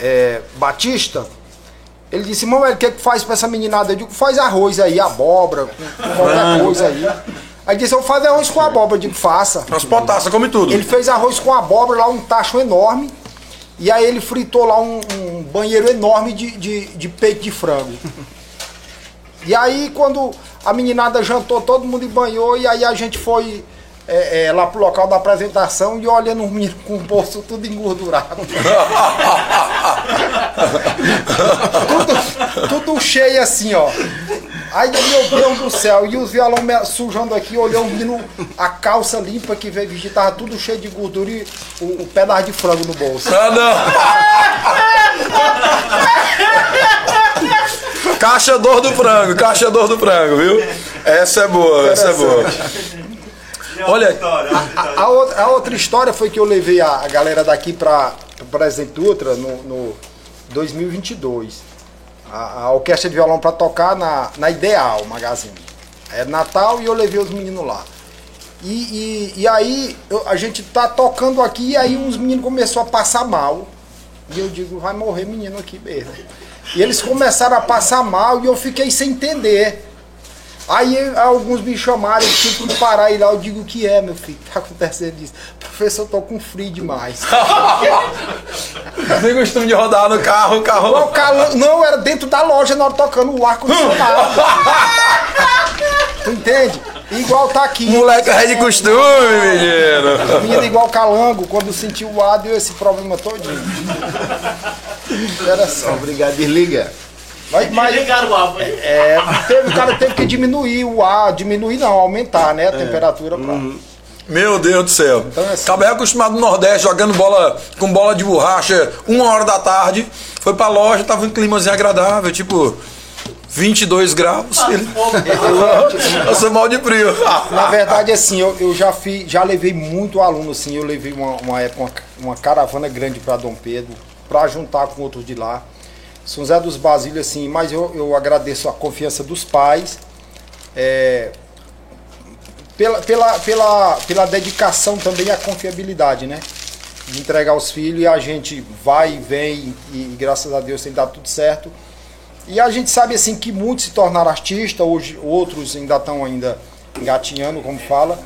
é, Batista, ele disse, irmão, o que, é que faz pra essa meninada? Eu digo, faz arroz aí, abóbora, qualquer coisa aí. Aí disse, eu fazer arroz com abóbora. Eu digo, faça. As potaças, come tudo. Ele fez arroz com abóbora lá, um tacho enorme. E aí ele fritou lá um, um banheiro enorme de, de, de peito de frango. E aí quando a meninada jantou, todo mundo banhou, e aí a gente foi é, é, lá pro local da apresentação e olhando os meninos com o bolso tudo engordurado. tudo, tudo cheio assim, ó. Aí, meu Deus do céu, e os violão sujando aqui, olhou o menino, a calça limpa que veio vestir, tava tudo cheio de gordura e o, o pedaço de frango no bolso. Ah, não. Caixador do frango, caixador do frango, viu? Essa é boa, essa é boa. Olha- história, história. A, outra, a outra história foi que eu levei a, a galera daqui para o Presidente Dutra no, no 2022. A, a orquestra de violão para tocar na, na Ideal Magazine. Era Natal e eu levei os meninos lá. E, e, e aí eu- a gente tá tocando aqui e aí uns meninos começaram a passar mal. E eu digo, vai morrer menino aqui mesmo. E eles começaram a passar mal e eu fiquei sem entender. Aí alguns me chamaram, eu tive que parar e lá, eu digo o que é, meu filho, tá acontecendo isso. Professor, eu tô com frio demais. [laughs] Tem costume de rodar no carro, o O carro. calor, não, era dentro da loja, na hora tocando o ar-condicionado. tu entende? Igual tá aqui. Moleque é de costume, menino. Menino igual calango, quando sentiu o ar, deu esse problema todinho. [laughs] Era só. Obrigado, desliga. Mas, mas Ligaram o árvore. é, teve, o cara teve que diminuir o ar, diminuir não, aumentar, né, a temperatura pra... Meu Deus do céu. Então é assim. Acabei acostumado no Nordeste, jogando bola com bola de borracha, uma hora da tarde. Foi pra loja, tava um climazinho agradável, tipo 22 graus. Ele... [laughs] Eu sou mal de frio. Na verdade, assim, eu, eu já fiz, já levei muito aluno, assim, eu levei uma, uma época uma, uma caravana grande para Dom Pedro, para juntar com outros de lá. São José dos Basílios, assim, mas eu, eu agradeço a confiança dos pais, é, pela, pela, pela, pela dedicação também e a confiabilidade, né? De entregar os filhos e a gente vai e vem e, e graças a Deus tem dado tudo certo. E a gente sabe assim que muitos se tornaram artistas, hoje outros ainda estão ainda engatinhando, como fala.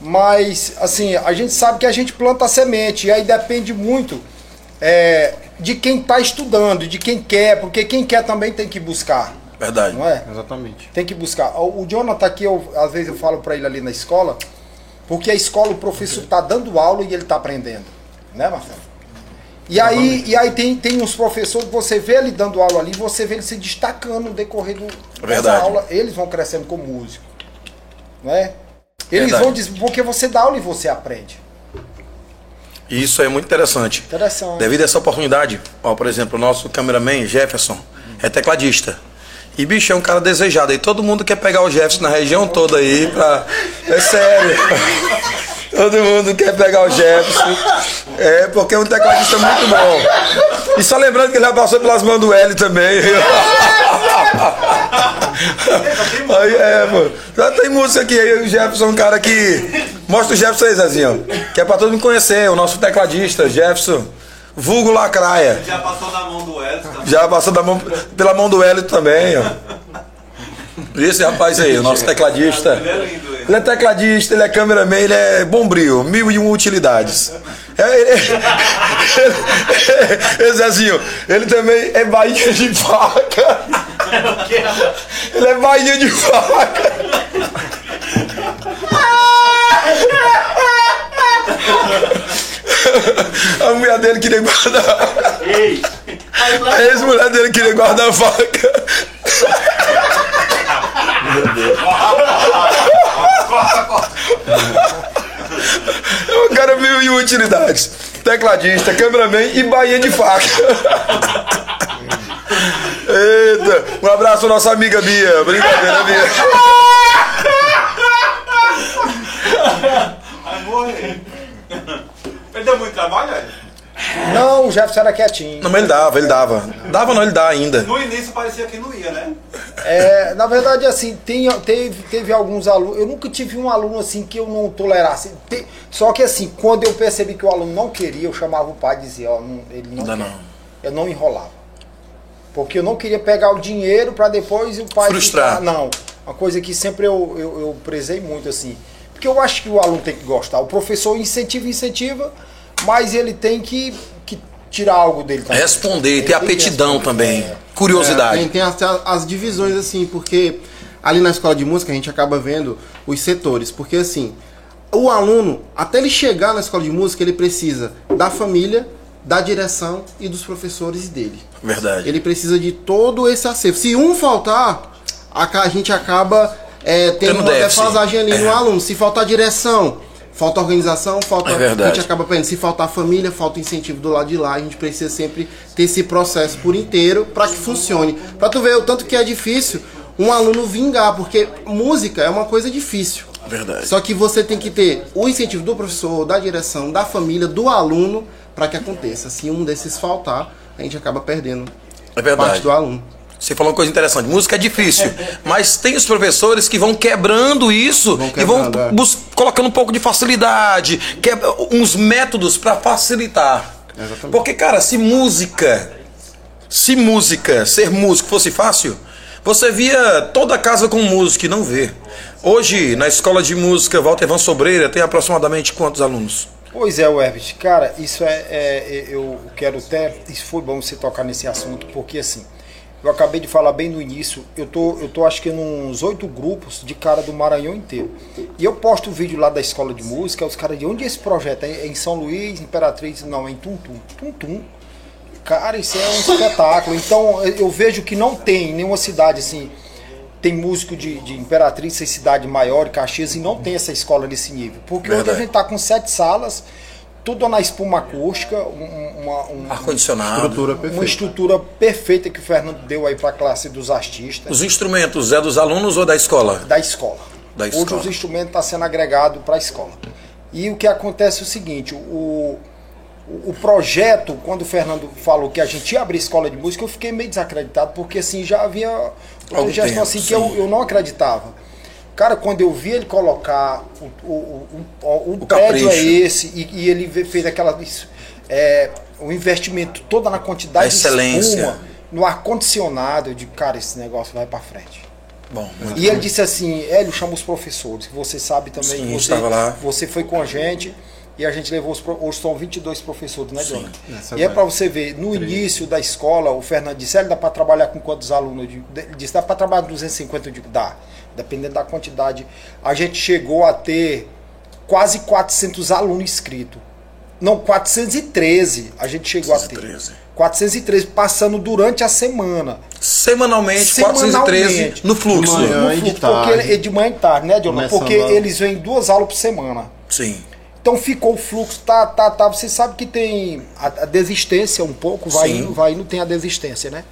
Mas assim, a gente sabe que a gente planta a semente, e aí depende muito é, de quem está estudando, de quem quer, porque quem quer também tem que buscar, Verdade. não é? Exatamente. Tem que buscar. O o Jonathan aqui, eu, às vezes eu falo para ele ali na escola, porque a escola o professor está dando aula e ele está aprendendo, né, Marcelo? E aí, e aí tem, tem uns professores que você vê ele dando aula ali, você vê ele se destacando no decorrer do, dessa Verdade. aula, eles vão crescendo como músico, né? Eles Verdade. vão dizer, porque você dá aula e você aprende. E Isso é muito interessante. Interessante. Devido a essa oportunidade, ó, por exemplo, o nosso cameraman Jefferson é tecladista. E bicho, é um cara desejado. E todo mundo quer pegar o Jefferson na região toda aí pra. É sério. [laughs] Todo mundo quer pegar o Jefferson. É, porque é um tecladista muito bom. E só lembrando que ele já passou pelas mãos do L também. Aí é, mano. Já tem música aqui. Aí o Jefferson é um cara que. Mostra o Jefferson aí, Zezinho. Que é pra todo mundo conhecer. O nosso tecladista, Jefferson. Vulgo Lacraia. Já passou na mão do Hélio também. Já passou da mão, pela mão do Hélio também, ó. Esse rapaz aí, o nosso tecladista. Ele é lindo, ele. Ele é tecladista, ele é cameraman, ele é bombril, mil e um utilidades. É, ele, ele, ele, Zezinho, ele também é bainha de faca. Ele é bainha de faca. A mulher dele queria guardar. Ei! A ex-mulher dele queria guardar a faca. [laughs] é um cara meio utilidades, Tecladista, cameraman e Bahia de faca. [laughs] Eita, um abraço à nossa amiga Bia. Brincadeira, Bia. Amor, ele deu muito trabalho, velho. Não, o Jefferson era quietinho. Não, mas ele dava, ele dava. Dava não, ele dá ainda. No início parecia que não ia, né? É, na verdade, assim, tem, teve, teve alguns alunos. Eu nunca tive um aluno assim que eu não tolerasse. Te- só que assim, quando eu percebi que o aluno não queria, eu chamava o pai e dizia, ó, não- ele não, quer. não. Eu não enrolava. Porque eu não queria pegar o dinheiro para depois o pai. Frustrar. ficar- não. Uma coisa que sempre eu, eu, eu prezei muito, assim. Porque eu acho que o aluno tem que gostar. O professor incentiva, incentiva, mas ele tem que, que tirar algo dele também. Responder, Ele ter apetidão também. É. Curiosidade. É, tem, tem as, as divisões assim, porque ali na escola de música a gente acaba vendo os setores, porque assim, o aluno, até ele chegar na escola de música, ele precisa da família, da direção e dos professores dele. Verdade. Ele precisa de todo esse acervo. Se um faltar, a, gente acaba é, tendo Tendo uma defasagem ali É. no aluno. Se faltar direção, falta organização, falta. É verdade. A gente acaba perdendo. Se faltar família, falta incentivo do lado de lá. A gente precisa sempre ter esse processo por inteiro para que funcione. Para tu ver o tanto que é difícil um aluno vingar, porque música é uma coisa difícil. Verdade. Só que você tem que ter o incentivo do professor, da direção, da família, do aluno para que aconteça. Se um desses faltar, a gente acaba perdendo É verdade. parte do aluno. Você falou uma coisa interessante. Música é difícil, [laughs] mas tem os professores que vão quebrando isso Vão e vão quebrando, é. colocando um pouco de facilidade, quebra- uns métodos para facilitar. Exatamente. Porque, cara, se música, se música, ser músico fosse fácil, você via toda casa com músico e não vê. Hoje, na escola de música Walter Van Sobreira, tem aproximadamente quantos alunos? Pois é, Herbert, cara, isso é, é- Eu quero até. Isso foi bom você tocar nesse assunto, porque assim. Eu acabei de falar bem no início, eu tô, eu tô acho que nos oito grupos de cara do Maranhão inteiro. E eu posto o vídeo lá da escola de música, os caras de onde é esse projeto? É em São Luís, Imperatriz? Não, é em Tuntum. Tuntum. Cara, isso é um espetáculo. Então eu vejo que não tem em nenhuma cidade assim. Tem músico de, de Imperatriz, em cidade maior, Caxias, e não tem essa escola nesse nível. Porque hoje a Verdade. gente tá com sete salas, tudo na espuma acústica, um- uma, um- Ar-condicionado. Estrutura uma perfeita. estrutura perfeita que o Fernando deu aí para a classe dos artistas Os instrumentos é dos alunos ou da escola? da escola. Da Hoje escola. os instrumentos estão sendo agregados para a escola. E o que acontece é o seguinte, o, o projeto, quando o Fernando falou que a gente ia abrir escola de música, eu fiquei meio desacreditado, porque assim, já havia Algum gestão tempo, assim que eu, sim. eu não acreditava. Cara, quando eu vi ele colocar o, o, o, o, prédio é esse, e, e ele fez aquela. isso, É, o investimento todo na quantidade excelência. de espuma, no ar-condicionado, eu digo, cara, esse negócio vai para frente. Bom, E ele disse assim, Hélio, chama os professores, que você sabe também Sim, que você, estava lá. você foi com a gente e a gente levou os hoje são 22 professores, né, Dona? E é para você ver, no início da escola, o Fernando disse, Hélio, dá para trabalhar com quantos alunos? Ele disse, dá para trabalhar com 250, eu digo, dá, dependendo da quantidade. A gente chegou a ter quase 400 alunos inscritos. Não, 413 a gente chegou a 413. ter. 413 passando durante a semana. Semanalmente, Semanalmente. 413 no fluxo. De manhã. No e de fluxo, tarde. porque é de manhã e tarde, né, Diogo? Porque a- eles vêm duas aulas por semana. Sim. Então ficou o fluxo, tá, tá, tá. Você sabe que tem a, a desistência um pouco, vai Sim. indo, vai indo, tem a desistência, né?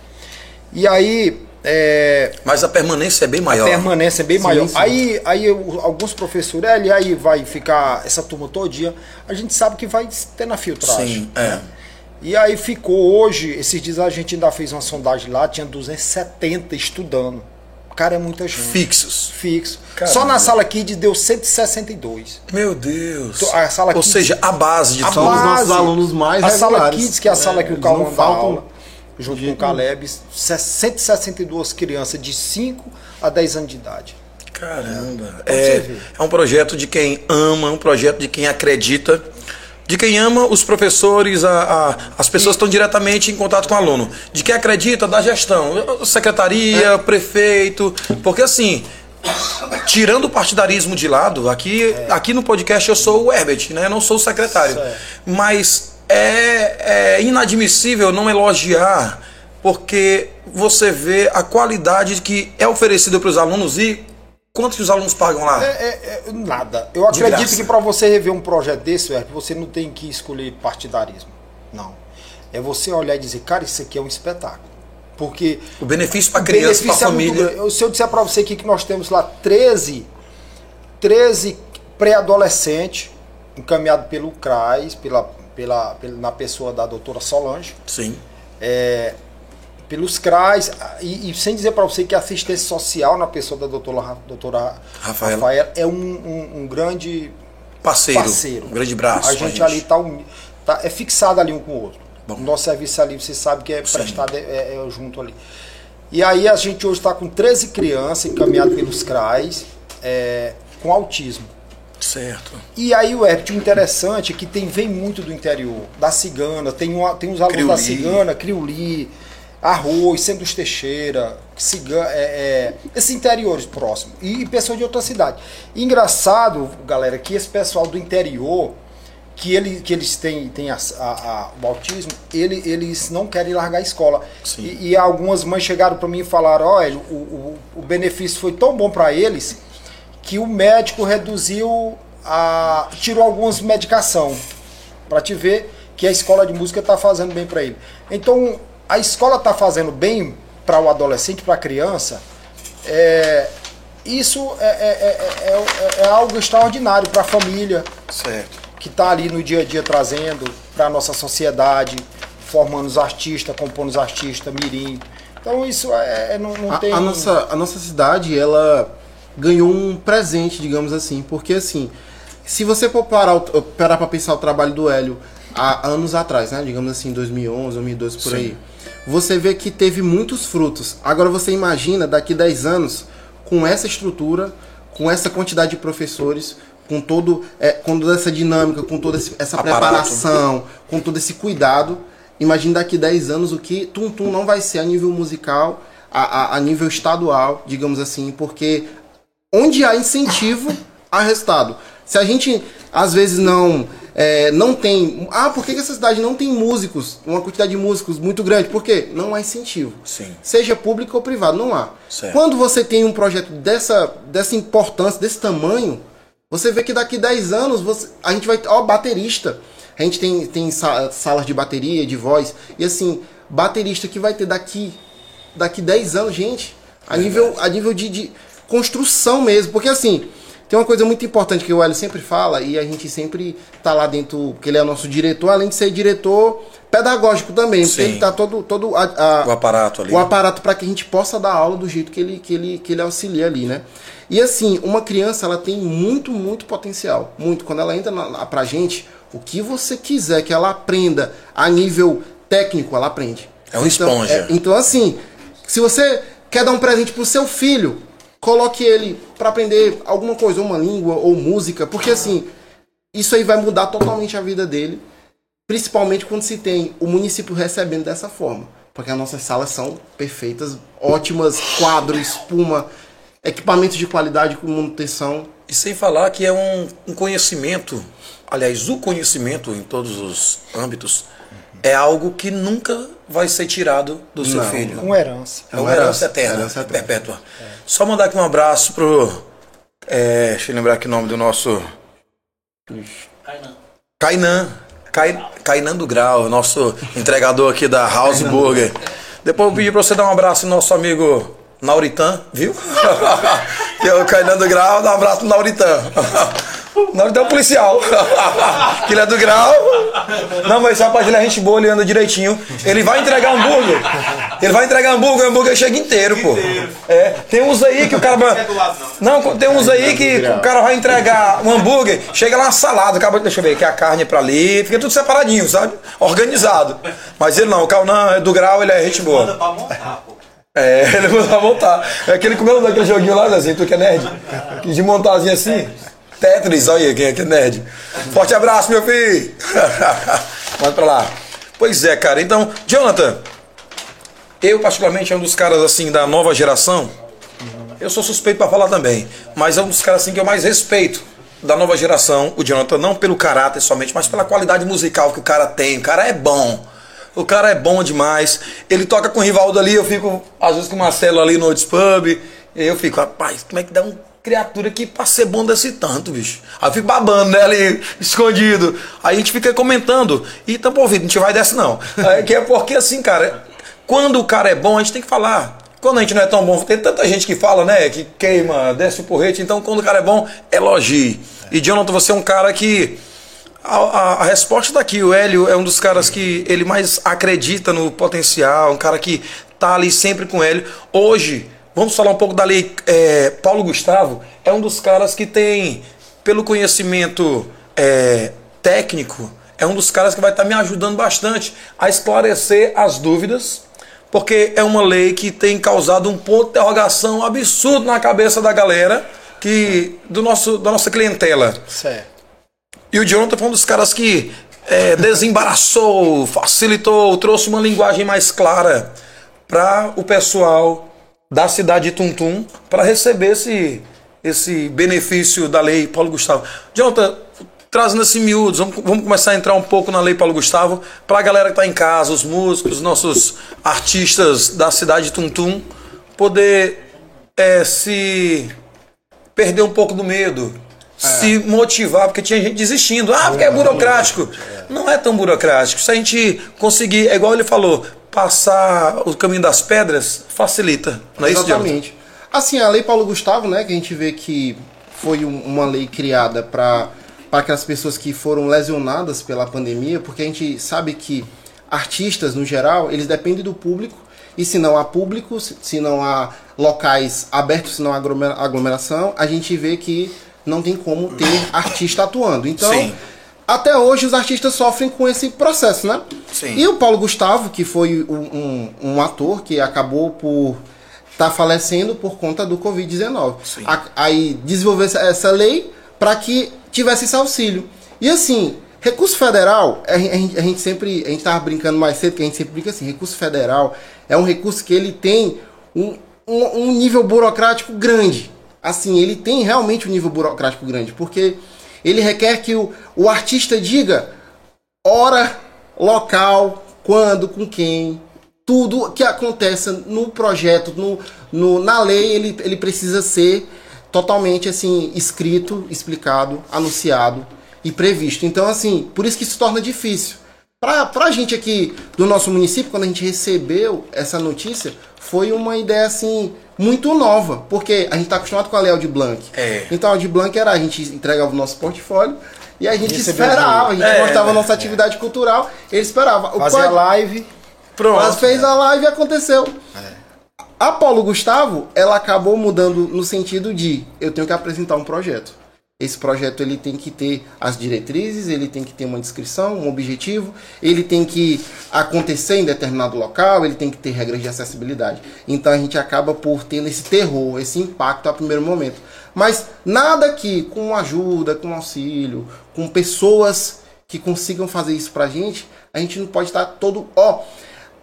E aí, é, Mas a permanência é bem maior. permanência é bem Sim, maior. sim. Aí, aí eu- alguns professores, ali aí vai ficar essa turma todinha, a gente sabe que vai ter na filtragem. Sim, é. E aí ficou hoje, esses dias a gente ainda fez uma sondagem lá, tinha 270 estudando. Cara, é muita gente. Fixos. Fixo. Caramba. Só na sala Kids deu 162. Meu Deus. A sala Ou Kids- seja, a base de A tudo. São os nossos alunos mais A sala regulares. Kids, que é a sala É, que o Calma não dá faltam aula, junto com o Caleb, 162 crianças de 5 a 10 anos de idade. Caramba. É, é um projeto de quem ama, um projeto de quem acredita. De quem ama os professores, a, a- as pessoas estão diretamente em contato com o aluno. De quem acredita da gestão, secretaria, prefeito. Porque assim, tirando o partidarismo de lado, aqui, aqui no podcast eu sou o Herbert, né? Eu não sou o secretário. Mas é, é inadmissível não elogiar, porque você vê a qualidade que é oferecida para os alunos e Quanto que os alunos pagam lá? É, é- é nada. Eu De acredito graça. que para você rever um projeto desse, você não tem que escolher partidarismo. Não. É você olhar e dizer, cara, isso aqui é um espetáculo. Porque O benefício para o criança, para benefício é família. Eu- Se eu disser para você aqui que nós temos lá 13, 13 pré-adolescentes encaminhados pelo CRAS, pela, pela, pela- na pessoa da doutora Solange, Sim. é, pelos CRAs, e, e sem dizer para você que a assistência social na pessoa da doutora, Ra- doutora Rafaela. Rafaela é um, um- um grande Parceiro. parceiro. Um grande braço. A com gente, ali tá, uni- tá- é fixado ali um com o outro. Bom. O nosso serviço ali, você sabe que é Sim. prestado é, é- é junto ali. E aí a gente hoje está com 13 crianças encaminhadas pelos CRAs é, com autismo. Certo. E aí o Herbert, o interessante é que tem, vem muito do interior, da cigana, tem, uma, tem uns alunos da cigana, Criuli, Arroz, dos Teixeira, cigana, é, é, esses interiores próximos, e, pessoas de outra cidade. E engraçado, galera, que esse pessoal do interior, que, ele, que eles têm, têm a- a- a- o autismo, ele, eles não querem largar a escola. E, e algumas mães chegaram para mim e falaram, olha, o, o, o benefício foi tão bom para eles que o médico reduziu a tirou algumas medicação para te ver que a escola de música está fazendo bem para ele. Então a escola está fazendo bem para o adolescente, para a criança. É, isso é, é- é- é- é- é algo extraordinário para a família Certo. que está ali no dia a dia trazendo para a nossa sociedade, formando os artistas, compondo os artistas, mirim. Então isso é, é- não, não A, tem. a nossa, a nossa cidade, ela ganhou um presente, digamos assim, porque assim, se você parar, parar pra pensar o trabalho do Hélio há anos atrás, né, digamos assim, 2011, 2012, por Sim. aí, você vê que teve muitos frutos. Agora você imagina daqui 10 anos, com essa estrutura, com essa quantidade de professores, com todo é, com toda essa dinâmica, com toda essa Aparato. preparação, com todo esse cuidado. Imagine daqui 10 anos o que Tum Tum não vai ser a nível musical, a, a, a nível estadual, digamos assim, porque onde há incentivo, há resultado. Se a gente às vezes não é, não tem. Ah, por que, que essa cidade não tem músicos? Uma quantidade de músicos muito grande? Por quê? Não há incentivo. Sim. Seja público ou privado, não há. Certo. Quando você tem um projeto dessa, dessa importância, desse tamanho, você vê que daqui 10 anos você, a gente vai. Ó, baterista. A gente tem, tem sa- salas de bateria, de voz. E assim, baterista que vai ter daqui, daqui 10 anos, gente, a nível, a nível de, de construção mesmo. Porque assim, tem uma coisa muito importante que o Hélio sempre fala, e a gente sempre tá lá dentro, porque ele é nosso diretor, além de ser diretor pedagógico também. Porque Sim. ele tá todo. todo a, a- O aparato ali. o aparato para que a gente possa dar aula do jeito que ele, que ele, que ele auxilia ali, né? E assim, uma criança ela tem muito, muito potencial. Muito. Quando ela entra na, pra gente, o que você quiser que ela aprenda a nível técnico, ela aprende. É uma esponja. é- então, assim, se você quer dar um presente pro seu filho, coloque ele para aprender alguma coisa, uma língua ou música, porque assim, isso aí vai mudar totalmente a vida dele. Principalmente quando se tem o município recebendo dessa forma. Porque as nossas salas são perfeitas, ótimas, quadro, espuma, equipamentos de qualidade com manutenção. E sem falar que é um, um conhecimento, aliás, o conhecimento em todos os âmbitos é algo que nunca vai ser tirado do seu Não, filho. Com herança. É uma herança eterna, herança eterna. perpétua. Só mandar aqui um abraço pro. é, deixa eu lembrar aqui o nome do nosso. Kainan. Kai- Kainan do Grau, nosso entregador aqui da House Burger. Depois eu pedi pra você dar um abraço no nosso amigo Nauritan, viu? [laughs] que é o Kainan do Grau, dá um abraço pro Nauritan. Nauritan é um policial. [laughs] que ele é do Grau. Não, mas esse rapaz ele é gente boa, ele anda direitinho. Ele vai entregar hambúrguer. Ele vai entregar hambúrguer, o hambúrguer chega inteiro, pô. É, tem uns aí que o cara. Não é não. Não, tem uns aí que o cara vai entregar um hambúrguer, chega lá uma salada, acaba, deixa eu ver, que a carne é pra ali, fica tudo separadinho, sabe? Organizado. Mas ele não, o Calnan é do grau, ele é gente boa. Manda pra montar, pô. É, [laughs] ele manda montar. É aquele comendo daquele joguinho lá, assim, tu que é nerd. Que De montarzinho assim. Tetris, olha aí quem é que é nerd. Forte abraço, meu filho. [laughs] Manda pra lá. Pois é, cara. Então, Jonathan, eu particularmente é um dos caras assim da nova geração. Eu sou suspeito pra falar também, mas é um dos caras assim que eu mais respeito da nova geração, o Jonathan, não pelo caráter somente, mas pela qualidade musical que o cara tem. O cara é bom. O cara é bom demais. Ele toca com o Rivaldo ali, eu fico às vezes com o Marcelo ali no Otis Pub. Eu fico, rapaz, como é que dá um criatura que pra ser bom desse tanto, bicho. Aí eu fico babando, né, ali, escondido. Aí a gente fica comentando. E tampa ouvido, a gente vai dessa não. [laughs] É, que é porque assim, cara, quando o cara é bom, a gente tem que falar. Quando a gente não é tão bom, tem tanta gente que fala, né, que queima, desce o porrete. Então, quando o cara é bom, elogie. E Jonathan, você é um cara que. A, a, a resposta daqui, o Hélio é um dos caras que ele mais acredita no potencial, um cara que tá ali sempre com o Hélio. Hoje, vamos falar um pouco da lei. É, Paulo Gustavo é um dos caras que tem, pelo conhecimento é, técnico, é um dos caras que vai estar me ajudando bastante a esclarecer as dúvidas, porque é uma lei que tem causado um ponto de interrogação absurdo na cabeça da galera que do nosso da nossa clientela. Certo. E o Jonathan foi um dos caras que é, desembaraçou, facilitou, trouxe uma linguagem mais clara para o pessoal da cidade de Tuntum para receber esse, esse benefício da lei Paulo Gustavo. Jonathan, trazendo esse miúdos, vamos, vamos começar a entrar um pouco na lei Paulo Gustavo para a galera que está em casa, os músicos, os nossos artistas da cidade de Tuntum, poder é, se perder um pouco do medo. Se motivar, porque tinha gente desistindo. Ah, porque é burocrático. Não é tão burocrático. Se a gente conseguir, é igual ele falou, passar o caminho das pedras, facilita. Não é isso, Jonathan? Exatamente. Assim, a Lei Paulo Gustavo, né, que a gente vê que foi um- uma lei criada para aquelas pessoas que foram lesionadas pela pandemia, porque a gente sabe que artistas, no geral, eles dependem do público, e se não há público, se não há locais abertos, se não há aglomera- aglomeração, a gente vê que não tem como ter artista atuando. Então, Sim. Até hoje os artistas sofrem com esse processo, né? Sim. E o Paulo Gustavo, que foi um, um- um ator que acabou por estar falecendo por conta do Covid-19. Sim. A- Aí desenvolveu essa, lei para que tivesse esse auxílio. E assim, recurso federal, a gen- a gente, a gente sempre, a gente tava brincando mais cedo, que a gente sempre brinca assim, recurso federal é um recurso que ele tem um, um, um nível burocrático grande. Assim, ele tem realmente um nível burocrático grande, porque ele requer que o, o artista diga hora, local, quando, com quem, tudo que aconteça no projeto, no, no- na lei, ele, ele precisa ser totalmente assim escrito, explicado, anunciado e previsto. Então, assim, por isso que isso torna difícil. Pra, pra gente aqui do nosso município, quando a gente recebeu essa notícia, foi uma ideia assim muito nova, porque a gente está acostumado com a Lei de Blanc. É. Então a de Blanc era a gente entregava o nosso portfólio e a gente Recebeu esperava, a gente É, mostrava a é, nossa atividade cultural, ele esperava. O Fazia código- live. Pronto. mas fez a live e aconteceu. A Paulo Gustavo, ela acabou mudando no sentido de eu tenho que apresentar um projeto. Esse projeto ele tem que ter as diretrizes, ele tem que ter uma descrição, um objetivo, ele tem que acontecer em determinado local, ele tem que ter regras de acessibilidade. Então a gente acaba por tendo esse terror, esse impacto a primeiro momento. Mas nada que com ajuda, com auxílio, com pessoas que consigam fazer isso pra gente, a gente não pode estar todo. Ó,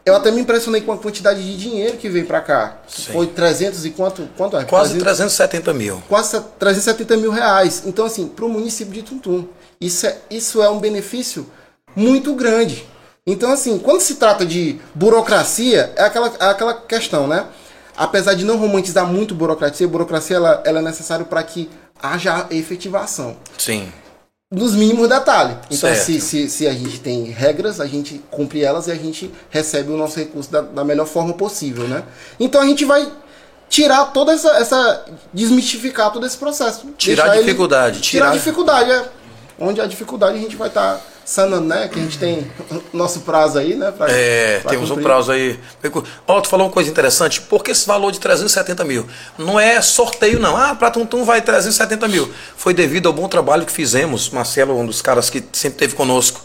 eu até me impressionei com a quantidade de dinheiro que veio pra cá. Sim. Foi 300 e quanto? Quanto é? Quase 300 370 mil. quase 370 mil reais. Então, assim, para o município de Tuntum, isso é, isso é um benefício muito grande. Então, assim, quando se trata de burocracia, é aquela, é aquela questão, né? Apesar de não romantizar muito burocracia, burocracia ela, ela é necessária para que haja efetivação Sim. Nos mínimos detalhes. Então, se, se, se a gente tem regras, a gente cumpre elas e a gente recebe o nosso recurso da, da melhor forma possível, né? Então, a gente vai tirar toda essa, essa desmistificar todo esse processo. Tirar a ele- dificuldade, Tirar, tirar- a dificuldade, é. Onde a dificuldade a gente vai estar sanando, né? Que a gente tem nosso prazo aí, né? pra- É, pra temos um cumprir. prazo aí. Ó, tu falou uma coisa interessante. Por que esse valor de 370 mil? Não é sorteio, não. Ah, pra Tuntum vai 370 mil. Foi devido ao bom trabalho que fizemos. Marcelo, um dos caras que sempre esteve conosco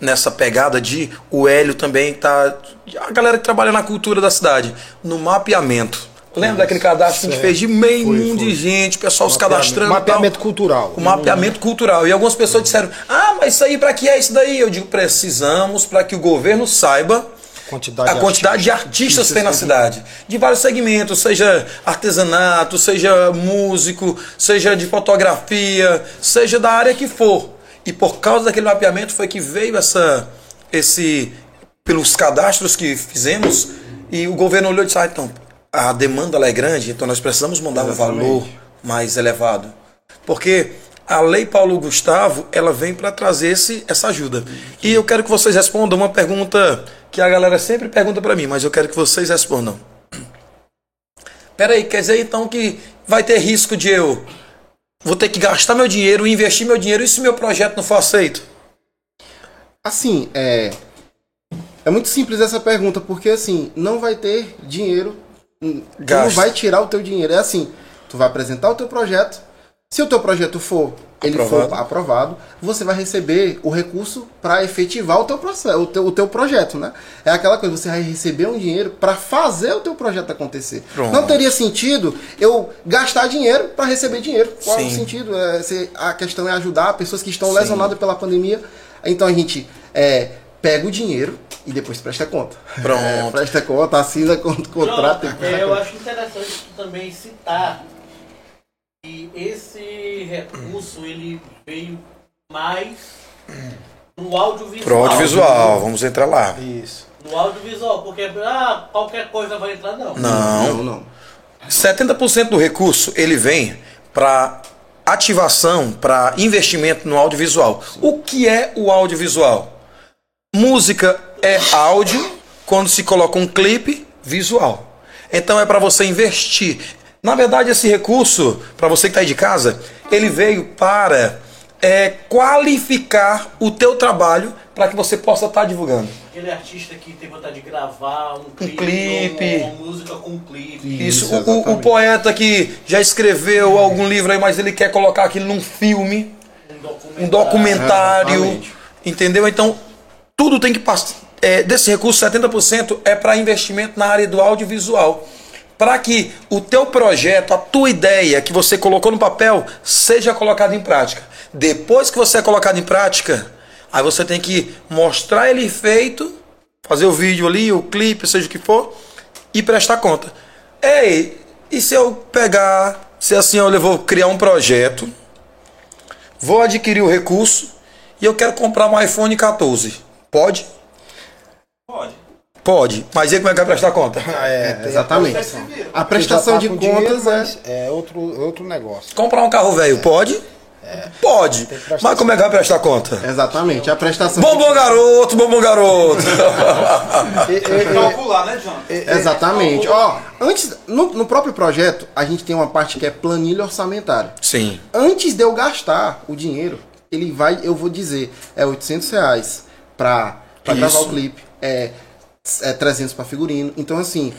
nessa pegada de. O Hélio também tá. A galera que trabalha na cultura da cidade. No mapeamento. Lembra daquele cadastro que a gente fez de meio Foi, mundo foi. de gente, o pessoal se cadastrando. mapeamento cultural. O mapeamento cultural. E algumas pessoas disseram: Ah, mas isso aí para que é isso daí? Eu digo: precisamos para que o governo saiba Quantidade a de quantidade de artistas que tem na cidade. De vários segmentos, seja artesanato, seja músico, seja de fotografia, seja da área que for. E por causa daquele mapeamento foi que veio essa esse pelos cadastros que fizemos e o governo olhou e disse: ah, então a demanda ela é grande, então nós precisamos mandar um valor mais elevado. Porque a Lei Paulo Gustavo, ela vem para trazer esse, essa ajuda. E eu quero que vocês respondam uma pergunta que a galera sempre pergunta para mim, mas eu quero que vocês respondam. Peraí, quer dizer então que vai ter risco de eu vou ter que gastar meu dinheiro, investir meu dinheiro, e se meu projeto não for aceito? Assim, é. É muito simples essa pergunta, porque assim, não vai ter dinheiro. Tu não vai tirar o teu dinheiro. É assim, tu vai apresentar o teu projeto. Se o teu projeto for, ele Aprovado. for aprovado, você vai receber o recurso para efetivar o teu processo, o teu, o teu projeto, né? É aquela coisa, você vai receber um dinheiro para fazer o teu projeto acontecer. Pronto. Não teria sentido eu gastar dinheiro para receber dinheiro. Qual é Sim. o sentido? É, se- a questão é ajudar pessoas que estão lesionadas pela pandemia. Então a gente é, pega o dinheiro e depois presta conta. [laughs] Pronto. É, presta conta, assina con- contrato. e é, eu conta. acho interessante também citar que esse recurso ele veio mais no audiovisual. Pro audiovisual, vamos entrar lá. Isso. No audiovisual, porque ah, qualquer coisa vai entrar, não. Não. Não, não. 70% do recurso ele vem para ativação, para investimento no audiovisual. O que é o audiovisual? Música é áudio quando se coloca um clipe visual. Então é para você investir. Na verdade, esse recurso, para você que está aí de casa, ele veio para é, qualificar o teu trabalho para que você possa estar divulgando. Aquele artista que tem vontade de gravar um clipe, clipe. Uma, uma música com um clipe. Isso, Isso, o- o, poeta que já escreveu algum livro aí, mas ele quer colocar aquilo num filme, Um documentário. um documentário, Exatamente. entendeu? Então, tudo tem que passar. É, desse recurso, 70% é para investimento na área do audiovisual. Para que o teu projeto, a tua ideia que você colocou no papel, seja colocada em prática. Depois que você é colocado em prática, aí você tem que mostrar ele feito, fazer o vídeo ali, o clipe, seja o que for, e prestar conta. Ei, e se eu pegar, se assim eu vou criar um projeto, vou adquirir o recurso e eu quero comprar um iPhone 14. Pode? Pode. Pode. Mas e como é que vai prestar conta? [laughs] É, tem Exatamente. A prestação tá de contas dinheiro, é. é outro, outro negócio. Comprar um carro velho, pode? Pode. Que prestar Mas como é que vai prestar conta? Exatamente. A prestação. Bom, bom garoto, bom, bom garoto. [laughs] Calcular, né, John? Exatamente. Ó, antes, no, no próprio projeto, a gente tem uma parte que é planilha orçamentária. Sim. Antes de eu gastar o dinheiro, ele vai, eu vou dizer, é 800 reais pra, pra Isso. gravar o clipe, é, é 300 pra figurino. Então, assim,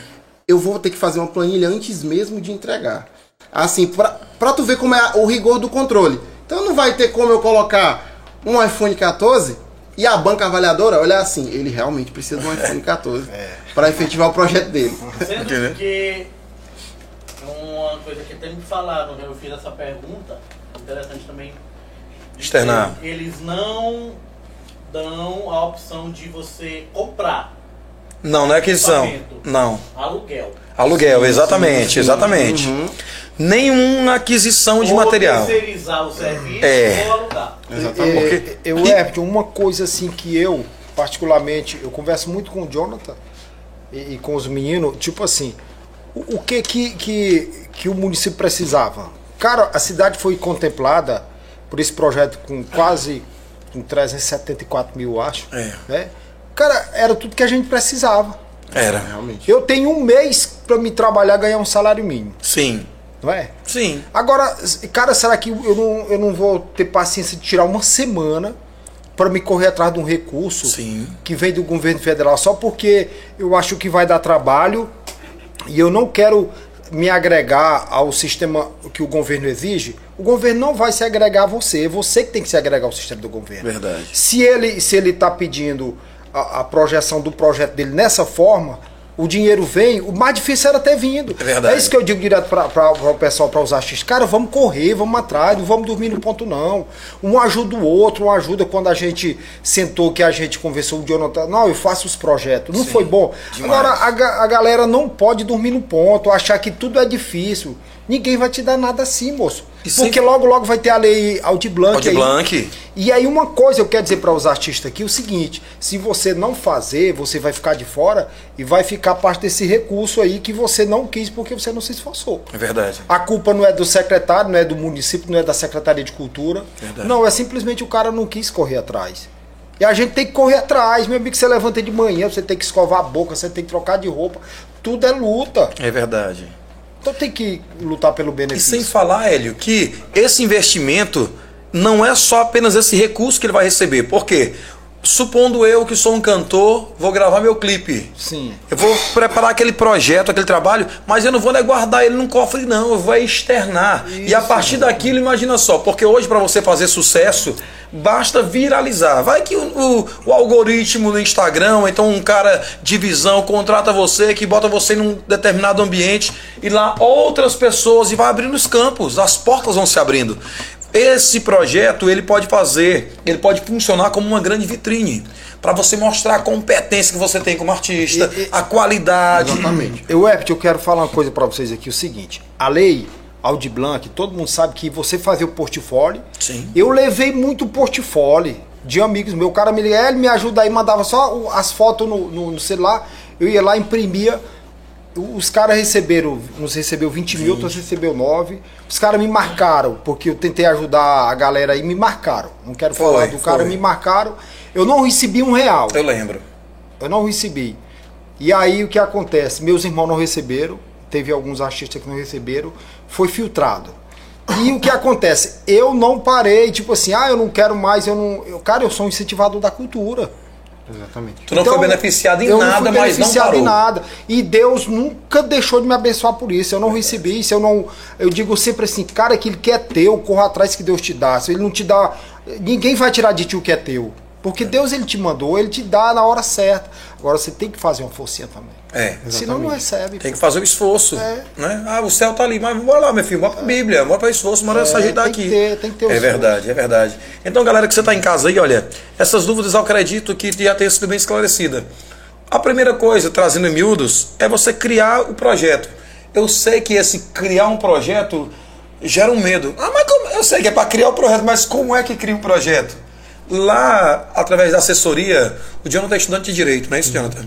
eu vou ter que fazer uma planilha antes mesmo de entregar. Assim, pra, pra tu ver como é o rigor do controle. Então, não vai ter como eu colocar um iPhone 14 e a banca avaliadora olhar assim, ele realmente precisa de um iPhone 14 [laughs] pra efetivar o projeto dele. Sendo que uma coisa que até me falaram, né, eu fiz essa pergunta, interessante também. Externar. Eles não dão a opção de você comprar Não, não é aquisição. Não. aluguel. Aluguel, exatamente, exatamente. Nenhuma aquisição de ou material. terceirizar o serviço É. ou alugar. É, eu, Herbert, uma coisa assim que eu, particularmente, eu converso muito com o Jonathan e, e com os meninos, tipo assim, o, o que, que que que o município precisava? Cara, a cidade foi contemplada por esse projeto com quase com 374 mil, acho. É. Né? Cara, era tudo que a gente precisava. Era. Realmente. Eu tenho um mês para me trabalhar ganhar um salário mínimo, Sim. não é? Sim. Agora, cara, será que eu não, eu não vou ter paciência de tirar uma semana para me correr atrás de um recurso Sim. que vem do governo federal só porque eu acho que vai dar trabalho e eu não quero me agregar ao sistema que o governo exige? O governo não vai se agregar a você, é você que tem que se agregar ao sistema do governo. Verdade. Se ele se ele está pedindo a, a projeção do projeto dele nessa forma, o dinheiro vem, o mais difícil era ter vindo. É verdade. isso que eu digo direto para o pessoal, para os artistas. Cara, vamos correr, vamos atrás, não vamos dormir no ponto não. Um ajuda o outro, um ajuda quando a gente sentou, que a gente conversou, o Jonathan, não, eu faço os projetos. Não Sim, foi bom? demais. Agora, a, a galera não pode dormir no ponto, achar que tudo é difícil. Ninguém vai te dar nada assim, moço. Sem- Porque logo, logo vai ter a lei Audi Blanc. Audi aí. Blanc. E aí uma coisa eu quero dizer para os artistas aqui, o seguinte, se você não fazer, você vai ficar de fora e vai ficar parte desse recurso aí que você não quis porque você não se esforçou. É verdade. A culpa não é do secretário, não é do município, não é da Secretaria de Cultura. Verdade. Não, é simplesmente o cara não quis correr atrás. E a gente tem que correr atrás, meu amigo, você levanta de manhã, você tem que escovar a boca, você tem que trocar de roupa. Tudo é luta. É verdade. Então tem que lutar pelo E benefício. sem falar, Hélio, que esse investimento não é só apenas esse recurso que ele vai receber. Por quê? Supondo eu que sou um cantor, vou gravar meu clipe. Sim. Eu vou preparar aquele projeto, aquele trabalho, mas eu não vou né, guardar ele num cofre, não. Eu vou externar. e a partir daquilo, imagina só, porque hoje, para você fazer sucesso, basta viralizar. Vai que o, o- o algoritmo no Instagram, ou então um cara de visão, contrata você, que bota você num determinado ambiente e lá outras pessoas e vai abrindo os campos, as portas vão se abrindo. Esse projeto ele pode fazer, ele pode funcionar como uma grande vitrine para você mostrar a competência que você tem como artista, E- e- a qualidade. Exatamente. Eu, Herbert, eu quero falar uma coisa para vocês aqui, o seguinte. A lei Audi Blanc, todo mundo sabe que você fazer o portfólio. Sim. Eu levei muito portfólio de amigos meus. O cara me ele me ajuda aí, mandava só as fotos no, no- no celular. Eu ia lá, imprimia. Os caras receberam, uns recebeu 20 mil, outros recebeu 9. Os caras me marcaram, porque eu tentei ajudar a galera aí, me marcaram. Não quero Foi, falar do cara, foi. me marcaram. Eu não recebi um real. Eu lembro. Eu não recebi. E aí o que acontece? Meus irmãos não receberam, teve alguns artistas que não receberam, foi filtrado. E o que acontece? Eu não parei, tipo assim, ah, eu não quero mais, eu não. Eu, cara, eu sou um incentivador da cultura. Exatamente. Tu não foi beneficiado em Então, eu nada, não fui mas não beneficiado parou. em nada. E Deus nunca deixou de me abençoar por isso. Eu não recebi isso, eu não. Eu digo sempre assim, cara, aquilo que é teu, corra atrás que Deus te dá. Se ele não te dá. Ninguém vai tirar de ti o que é teu. Porque Deus ele te mandou, ele te dá na hora certa. Agora você tem que fazer uma forcinha também. É. Senão não recebe. Tem que fazer o esforço. É. Né? Ah, o céu tá ali, mas bora lá, meu filho, bora pra Bíblia, bora pra esforço, bora se ajeitar tem que aqui. ter, tem que ter o é esforço. verdade, é verdade. Então, galera que você tá em casa aí, olha, essas dúvidas eu acredito que já tenha sido bem esclarecida. A primeira coisa, trazendo em miúdos, é você criar o projeto. Eu sei que esse criar um projeto gera um medo. Ah, mas como? Eu sei que é para criar o projeto, mas como é que cria um projeto? Lá, através da assessoria, o Jonathan é estudante de direito, não é isso, Jonathan?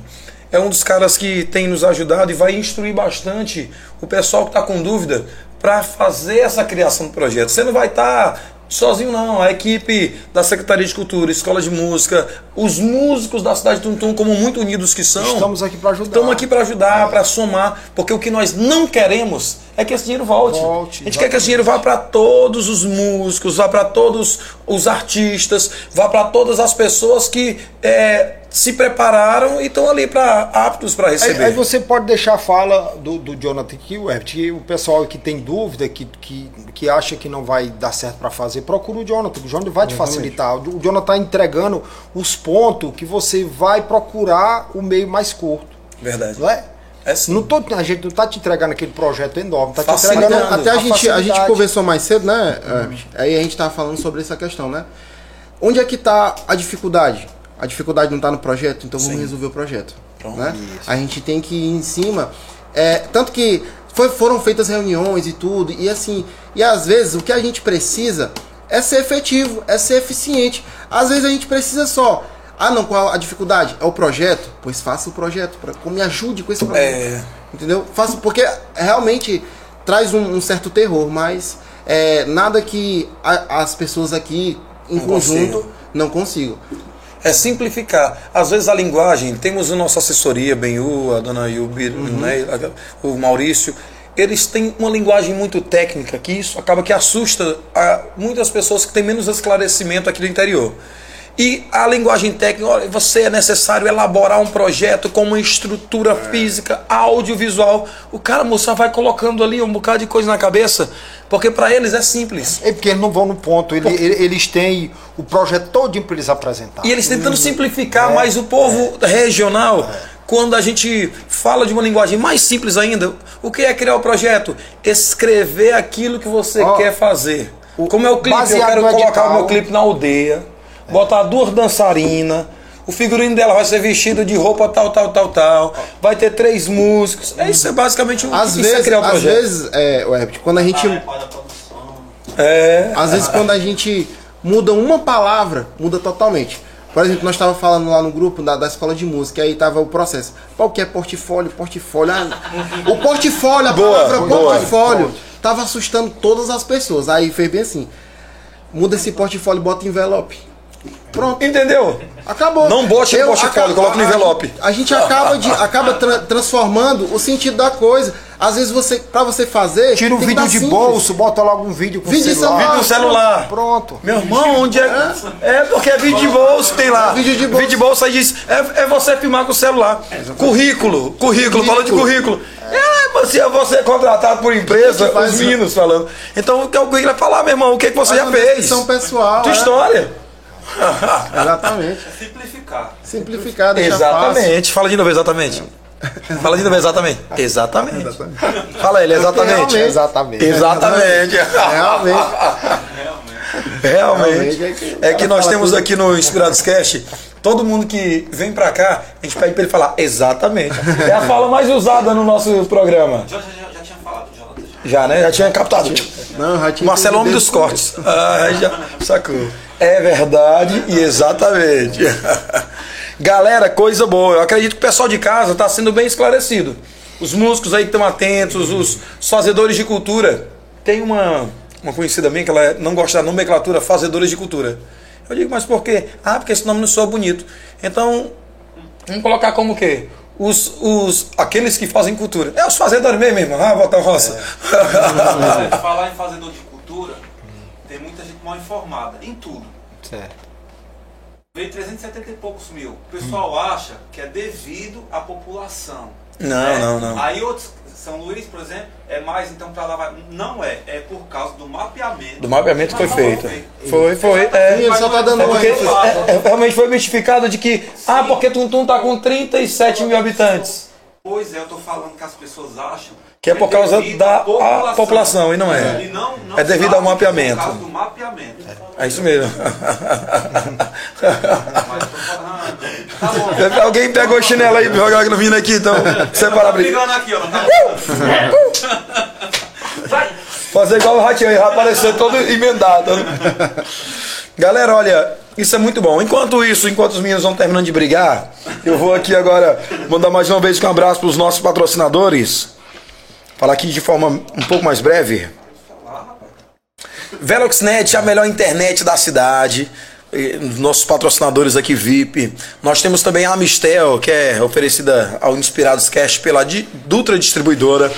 É um dos caras que tem nos ajudado e vai instruir bastante o pessoal que está com dúvida para fazer essa criação do projeto. Você não vai estar sozinho, não. A equipe da Secretaria de Cultura, Escola de Música, os músicos da cidade de Tuntum, como muito unidos que são, Estamos aqui para ajudar. Estamos aqui para ajudar, para somar, porque o que nós não queremos é que esse dinheiro volte. Volte, a gente quer que esse dinheiro vá para todos os músicos, vá para todos os artistas, vá para todas as pessoas que é, se prepararam e estão ali para aptos para Aí, receber. aí você pode deixar a fala do, do Jonathan aqui, o Herbert, que o pessoal que tem dúvida, que, que, que acha que não vai dar certo para fazer, procura o Jonathan. O Jonathan vai te facilitar. O Jonathan está entregando os pontos que você vai procurar o meio mais curto. Verdade. Não é? É sim. Não tô, a gente não tá te entregando aquele projeto enorme, tá te entregando Até a gente, a gente conversou mais cedo, né? Herbert? Aí a gente tava falando sobre essa questão, né? Onde é que tá a dificuldade? A dificuldade não tá no projeto, então vamos Sim. resolver o projeto. Né? A gente tem que ir em cima. É, tanto que foi- foram feitas reuniões e tudo, e assim, e às vezes o que a gente precisa é ser efetivo, é ser eficiente. Às vezes a gente precisa só. Ah, não, qual a dificuldade? É o projeto? Pois faça o projeto, pra, me ajude com esse projeto. É. Entendeu? Faço porque realmente traz um, um certo terror, mas é, nada que a- as pessoas aqui em Não conjunto consigam. não consigam. É simplificar. Às vezes a linguagem, temos a nossa assessoria, Benhu, a dona Yubi, né, a- o Maurício, eles têm uma linguagem muito técnica que isso acaba que assusta a muitas pessoas que têm menos esclarecimento aqui do interior. E a linguagem técnica, você é necessário elaborar um projeto com uma estrutura física, audiovisual. O cara, moça, vai colocando ali um bocado de coisa na cabeça, porque para eles é simples. É porque eles não vão no ponto, ele- ele- eles têm o projeto todo para eles apresentar. E eles tentando simplificar, É, mas o povo regional, quando a gente fala de uma linguagem mais simples ainda, o que é criar o projeto? Escrever aquilo que você Ó, quer fazer. o- Como é o clipe? Eu quero colocar o meu clipe na aldeia, botar duas dançarinas, O figurino dela vai ser vestido de roupa tal, tal, tal, tal. Vai ter três músicos. É isso, é basicamente o Às é vezes, criar o às projeto. vezes, é, o Herbert, quando a gente. É. É. Às vezes quando a gente muda uma palavra, muda totalmente. Por exemplo, nós estávamos falando lá no grupo da, da escola de música, aí tava o processo. O que é portfólio? Portfólio. Ah, o portfólio, a Boa, palavra boa. portfólio, tava assustando todas as pessoas. Aí fez bem assim. Muda esse portfólio e bota envelope. Pronto. Entendeu? Acabou. Não bote no portfólio, coloca no envelope. A, gente acaba, de, acaba tra- transformando o sentido da coisa. Às vezes você, para você fazer, Tira um tem que vídeo dar de simples. bolso, bota logo um vídeo com Vídeo de celular. celular. Vídeo celular. Pronto. Meu irmão, onde é? É porque é vídeo de bolso, tem lá. Vídeo de bolso. Vídeo de bolso aí diz, é, é você filmar com o celular. Currículo, currículo, falando de currículo. É, você, você é contratado por empresa, faz os meninos falando. Então o que eu queria falar, meu irmão, o que, que você Faz já uma fez? pessoal. Tua é. história. [laughs] Exatamente. Simplificar. Simplificar, deixar fácil. Exatamente. Fala de novo, exatamente. Fala de novo, exatamente. Exatamente. Fala ele, exatamente. Realmente. Exatamente. Exatamente. Realmente. Realmente. Realmente, é que- É que nós temos tudo. aqui no Inspirados Cast, todo mundo que vem pra cá, a gente pede pra ele falar exatamente. É a fala mais usada no nosso programa. Já, já, já, já tinha falado, Jonathan. já. Já, né? Já tinha captado. Não, já tinha Marcelo é homem dos cortes. Ah, já sacou. É verdade e exatamente. [laughs] Galera, coisa boa. Eu acredito que o pessoal de casa está sendo bem esclarecido. Os músicos aí que estão atentos, os fazedores de cultura. Tem uma, uma conhecida minha que ela não gosta da nomenclatura fazedores de cultura. Eu digo, mas por quê? Ah, porque esse nome não soa bonito. Então, vamos colocar como o quê? Os, os, aqueles que fazem cultura. É os fazedores mesmo, irmão. Ah, botar roça. É, [laughs] Falar em fazedor de cultura, tem muita gente mal informada em tudo. Certo. Veio 370 e poucos mil. O pessoal acha que é devido à população. Não, né? não, não. Aí outros, São Luís, por exemplo, é mais então para lá vai. Não é, é por causa do mapeamento. Do mapeamento que foi feito. Foi, foi. É, Sim, ele só tá dando É porque é, é, realmente foi mistificado de que, ah, porque Tuntum tá com 37 mil habitantes. Pois é, eu tô falando que as pessoas acham Que é por causa da a população, e não é. E não, não É devido ao mapeamento. É por causa do mapeamento. É isso mesmo. Tá. [laughs] Alguém pegou o chinelo aí, joga a menina aqui, então. Separa a briga. Aqui, ó. Tá [laughs] Fazer igual o ratinho aí, vai aparecer todo emendado. Galera, olha, isso é muito bom. Enquanto isso, enquanto os meninos vão terminando de brigar, eu vou aqui agora mandar mais uma vez um abraço para os nossos patrocinadores. Falar aqui de forma um pouco mais breve. Veloxnet, a melhor internet da cidade. Os Nossos patrocinadores aqui VIP. Nós temos também a Amistel, que é oferecida ao Inspirados Cash pela Dutra Distribuidora.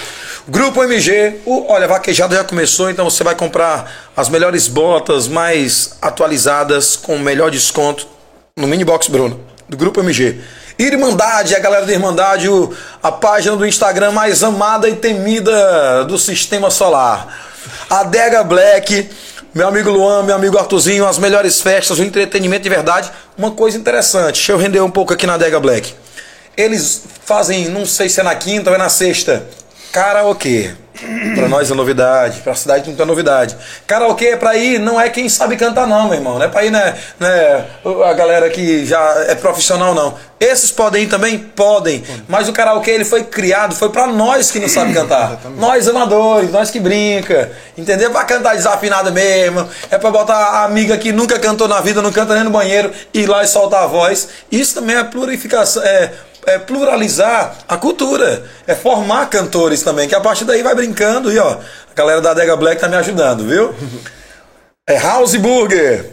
Grupo MG, o, olha, vaquejada já começou, então você vai comprar as melhores botas mais atualizadas com o melhor desconto no Mini Box Bruno, do Grupo MG. Irmandade, a galera da Irmandade, a página do Instagram mais amada e temida do sistema solar. Adega Black, meu amigo Luan, meu amigo Artuzinho, as melhores festas, o entretenimento de verdade. Uma coisa interessante, deixa eu render um pouco aqui na Adega Black. Eles fazem, não sei se é na quinta ou é na sexta, karaokê. Pra nós é novidade, pra cidade não é novidade. Karaokê é pra ir, não é quem sabe cantar não, meu irmão. Não é pra ir, né, né, a galera que já é profissional, não. Esses podem ir também? Podem. Mas o karaokê, ele foi criado, foi pra nós que não sabe [coughs] cantar. nós amadores, nós que brinca, entendeu? Pra cantar desafinado mesmo. É pra botar a amiga que nunca cantou na vida, não canta nem no banheiro, ir lá e soltar a voz. Isso também é plurificação, é é pluralizar a cultura, é formar cantores também, que a partir daí vai brincando e ó, a galera da Adega Black tá me ajudando, viu? É House Burger.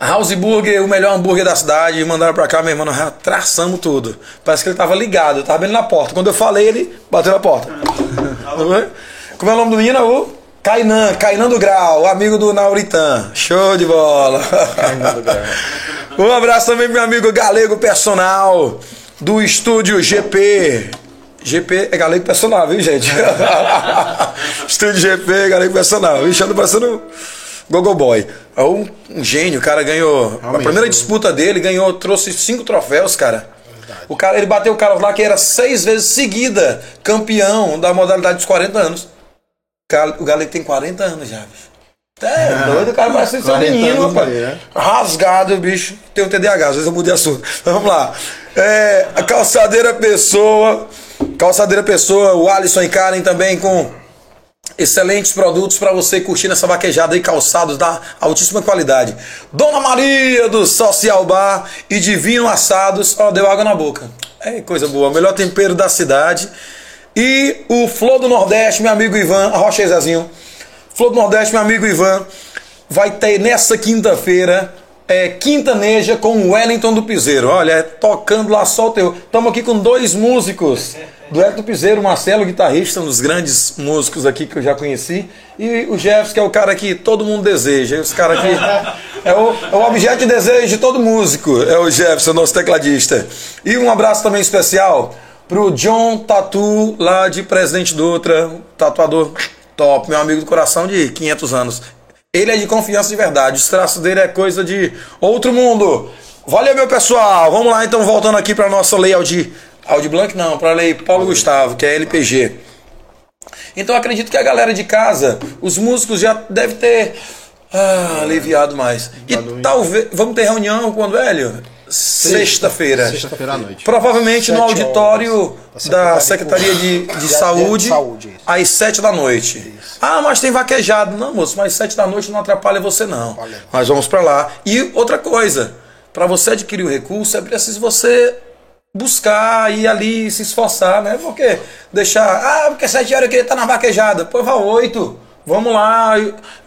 House Burger, o melhor hambúrguer da cidade, mandaram pra cá, meu irmão, nós traçamos tudo. Parece que ele tava ligado, eu tava bem na porta. Quando eu falei, ele bateu na porta. [laughs] Como é o nome do menino? O Kainan, Kainan do Grau, amigo do Nauritan. Show de bola. [laughs] Um abraço também pro meu amigo Galego Personal, do estúdio GP. GP é Galego Personal, viu, gente? [laughs] estúdio GP, Galego Personal. Ixi, ando parecendo Gogo Boy. É um, um gênio, o cara ganhou. a primeira disputa dele, ganhou, trouxe cinco troféus, cara. O cara, ele bateu o cara lá que era seis vezes seguida campeão da modalidade dos 40 anos. O Galego tem 40 anos já, bicho. É, doido, o cara parece ser um 40 menino, rapaz. né? Rasgado, bicho. Tem um TDAH, às vezes eu mudei assunto. Mas Vamos lá. É, a calçadeira pessoa. Calçadeira pessoa, o Alisson e Karen também com excelentes produtos para você curtir nessa vaquejada aí, calçados da altíssima qualidade. Dona Maria do Social Bar e Divino Assados, ó, deu água na boca. É coisa boa, melhor tempero da cidade. E o Flor do Nordeste, meu amigo Ivan, arrocha aí, Zezinho. Flor do Nordeste, meu amigo Ivan, vai ter nessa quinta-feira é, Quintaneja com o Wellington do Piseiro. Olha, é tocando lá só o teu. Estamos aqui com dois músicos do Wellington Piseiro, Marcelo, guitarrista, um dos grandes músicos aqui que eu já conheci, e o Jefferson, que é o cara que todo mundo deseja. E os caras que. É o, é o objeto de desejo de todo músico, é o Jefferson, nosso tecladista. E um abraço também especial pro John Tatu, lá de Presidente Dutra, tatuador top, meu amigo do coração de 500 anos. Ele é de confiança de verdade, os traços dele é coisa de outro mundo. Valeu, meu pessoal. Vamos lá, então, voltando aqui para nossa lei Audi, Audi Blanc, não, para a lei Paulo Gustavo, que é LPG. Então, acredito que a galera de casa, os músicos já devem ter ah, aliviado mais. E talvez. Vamos ter reunião quando, Hélio? Sexta-feira. Sexta-feira à noite. Provavelmente no Sete auditório horas da da Secretaria de, de Saúde, Saúde, isso. às sete da noite. Ah, mas tem vaquejado. Não, moço, mas sete da noite não atrapalha você, não. Olha. Nós vamos pra lá. E outra coisa, para você adquirir o recurso, é preciso você buscar, ir ali, se esforçar, né? Porque deixar, ah, porque sete horas eu queria estar na vaquejada. Pô, vá oito. Vamos lá,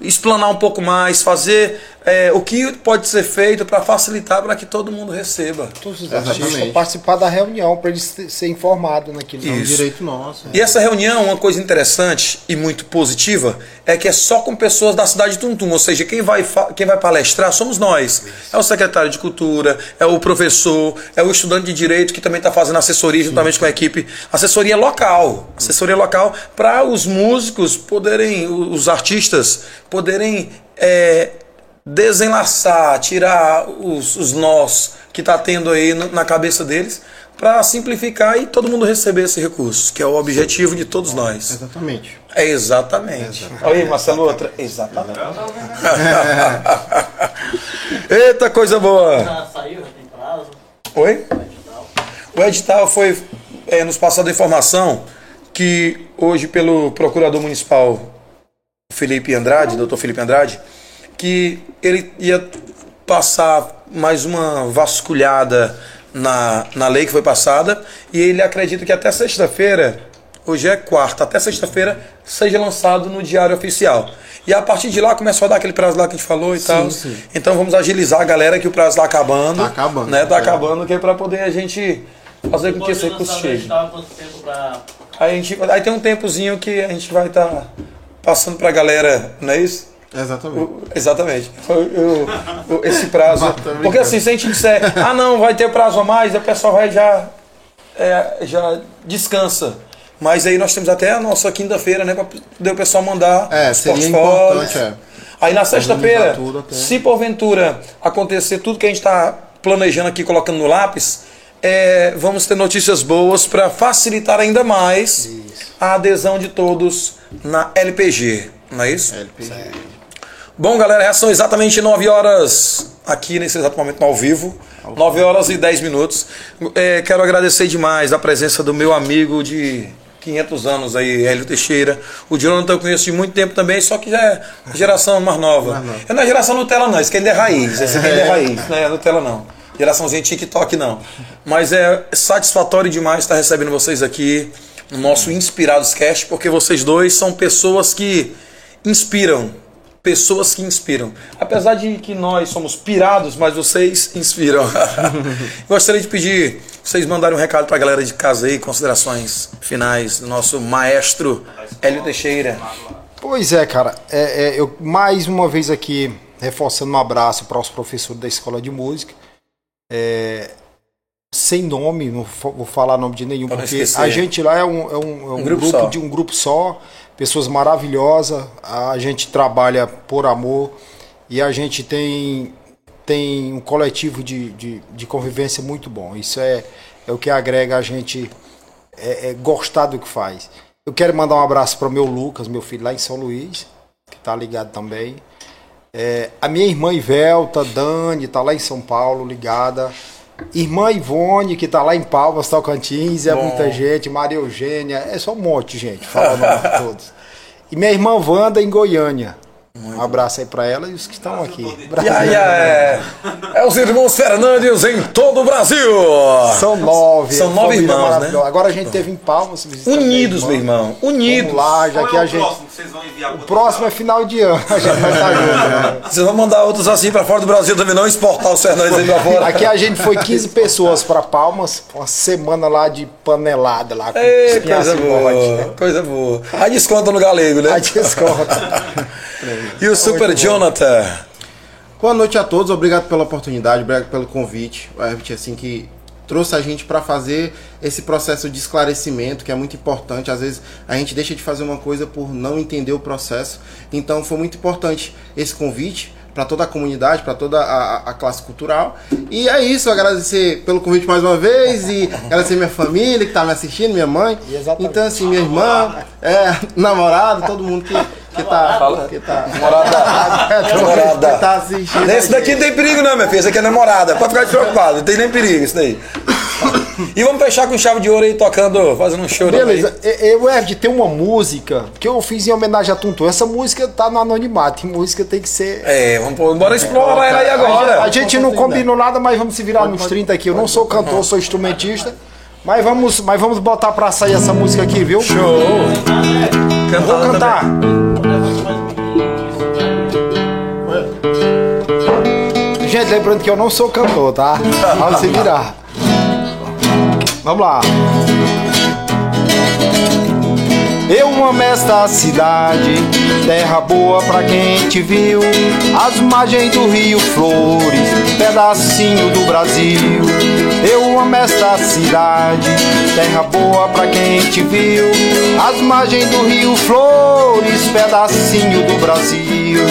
explanar um pouco mais, fazer é, o que pode ser feito para facilitar para que todo mundo receba. Todos os artistas participar da reunião para eles se- ser informados naquilo. É um Isso. direito nosso. E essa reunião, uma coisa interessante e muito positiva, é que é só com pessoas da cidade de Tuntum, ou seja, quem vai, quem vai palestrar somos nós. É o secretário de cultura, é o professor, é o estudante de direito que também está fazendo assessoria juntamente com a equipe. Assessoria local. Assessoria local para os músicos poderem, os artistas poderem é, desenlaçar, tirar os, os nós que está tendo aí no- na cabeça deles para simplificar e todo mundo receber esse recurso, que é o objetivo de todos nós. Exatamente. É exatamente. Olha aí, Marcelo, outra. Exatamente. [laughs] Eita, coisa boa. Já saiu, já tem prazo. Oi? edital. O edital foi é, nos passado a informação que hoje pelo procurador municipal Felipe Andrade, doutor Felipe Andrade, que ele ia passar mais uma vasculhada na, na lei que foi passada e ele acredita que até sexta-feira, hoje é quarta, até sexta-feira seja lançado no Diário Oficial. E a partir de lá começou a dar aquele prazo lá que a gente falou e tal. sim. Então vamos agilizar a galera que o prazo está acabando. Tá acabando, Né? Tá é. acabando, que é para poder a gente fazer com que esse recurso chegue. Aí, a gente, aí tem um tempozinho que a gente vai estar passando pra galera, não é isso? Exatamente. O- exatamente. O- o- esse prazo. Porque assim, se a gente disser, ah não, vai ter prazo a mais, o pessoal vai já, é, já descansa. Mas aí nós temos até a nossa quinta-feira, né? Pra poder o pessoal mandar É, os seria portfólios. importante, é. Aí na sexta-feira, se porventura acontecer tudo que a gente está planejando aqui, colocando no lápis, é, vamos ter notícias boas para facilitar ainda mais a adesão de todos na LPG. Não é isso? LPG. Bom, galera, já são exatamente 9 horas aqui nesse exato momento ao vivo. 9 horas e 10 minutos. É, quero agradecer demais a presença do meu amigo de 500 anos aí, Hélio Teixeira. O Jonathan eu conheço de muito tempo também, só que já é geração mais nova. Mais nova. Eu não é geração Nutella não, esse aqui ainda é raiz. Esse aqui ainda é raiz, não é Nutella não. Geraçãozinha TikTok não. Mas é satisfatório demais estar recebendo vocês aqui no nosso Inspirados Cast, porque vocês dois são pessoas que inspiram. Pessoas que inspiram. Apesar de que nós somos pirados, mas vocês inspiram. [laughs] Gostaria de pedir vocês mandarem um recado para a galera de casa aí, considerações finais do nosso maestro Hélio Teixeira. Pois é, cara. É, é, eu mais uma vez aqui reforçando um abraço para os professores da escola de música. É, sem nome, não vou falar nome de nenhum, Pra porque esquecer. a gente lá é um, é um- é um grupo grupo, de um grupo só, pessoas maravilhosas. A gente trabalha por amor e a gente tem tem um coletivo de, de, de convivência muito bom. Isso é, é o que agrega a gente é, é gostar do que faz. Eu quero mandar um abraço para o meu Lucas, meu filho lá em São Luís, que tá ligado também. É, a minha irmã Ivelta, Dani, tá lá em São Paulo, ligada. Irmã Ivone, que tá lá em Palmas, Tocantins, é Bom. muita gente. Maria Eugênia, é só um monte de gente, fala o nome de todos. E minha irmã Wanda em Goiânia. um abraço aí pra ela e os que estão aqui. E aí, é, é os irmãos Fernandes em todo o Brasil. São nove. São nove família irmãos, né? Agora a gente teve em Palmas. Unidos, meu irmão. Unidos. Vamos lá, já Qual que é a o gente. Vocês vão enviar O próximo é final. de ano. A gente vai estar junto. né? Vocês vão mandar outros assim pra fora do Brasil também, não exportar os Fernandes aí pra fora. Aqui a gente foi 15 pessoas para Palmas, uma semana lá de panelada lá com Ei, coisa bode, né? boa, coisa boa. Aí desconta no galego, né? Aí desconta. [laughs] E o Super Jonathan? Boa noite a todos, obrigado pela oportunidade, obrigado pelo convite. O Herbert, assim, que trouxe a gente para fazer esse processo de esclarecimento, que é muito importante. Às vezes a gente deixa de fazer uma coisa por não entender o processo. Então foi muito importante esse convite para toda a comunidade, para toda a, a- classe cultural. E é isso, agradecer pelo convite mais uma vez e [laughs] agradecer minha família que tá me assistindo, minha mãe. Exatamente. Então, assim, minha irmã, é, [laughs] namorado, todo mundo que, que tá. Que tá Namorada. [laughs] Namorada. que tá assistindo. Esse daqui não tem perigo não, minha filha. Esse aqui é namorada. Pode ficar despreocupado. Não tem nem perigo isso daí. E vamos fechar com chave de ouro aí, tocando, fazendo um show também. Beleza, eu, Erd, tem uma música que eu fiz em homenagem a Tuntum. Essa música tá no anonimato, e música tem que ser. É, vamos pôr, bora explorar ela aí agora. A gente não combinou nada, mas vamos se virar nos 30 aqui. Eu não sou cantor, sou instrumentista. Mas vamos, mas vamos botar pra sair essa música aqui, viu? Show. Vou Cantar cantar. Gente, lembrando que eu não sou cantor, tá? Vamos se virar. Vamos lá. Eu amo esta cidade, terra boa pra quem te viu. As margens do Rio Flores, pedacinho do Brasil. Eu amo esta cidade, terra boa pra quem te viu. As margens do Rio Flores, pedacinho do Brasil.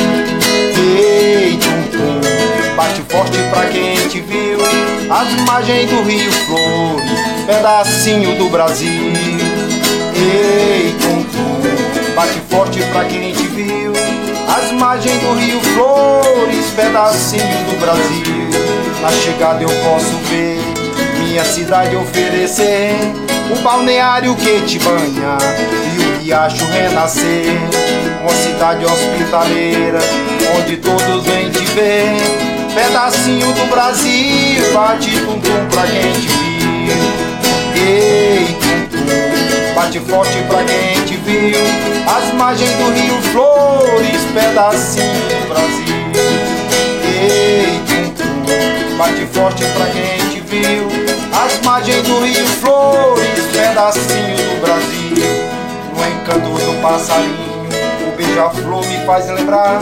Ei, tum, tum, bate forte pra quem te viu. As margens do Rio Flores, pedacinho do Brasil. Ei, tum, bate forte pra quem te viu. As margens do Rio Flores, pedacinho do Brasil. Na chegada eu posso ver minha cidade oferecer o balneário que te banha e o riacho renascer. Uma cidade hospitaleira onde todos vêm te ver. Pedacinho do Brasil, bate tum tum pra quem te viu. Ei, bate forte pra quem te viu. As margens do Rio Flores, pedacinho do Brasil. Ei, bate forte pra quem te viu. As margens do Rio Flores, pedacinho do Brasil. No encanto do passarinho, o beija-flor me faz lembrar.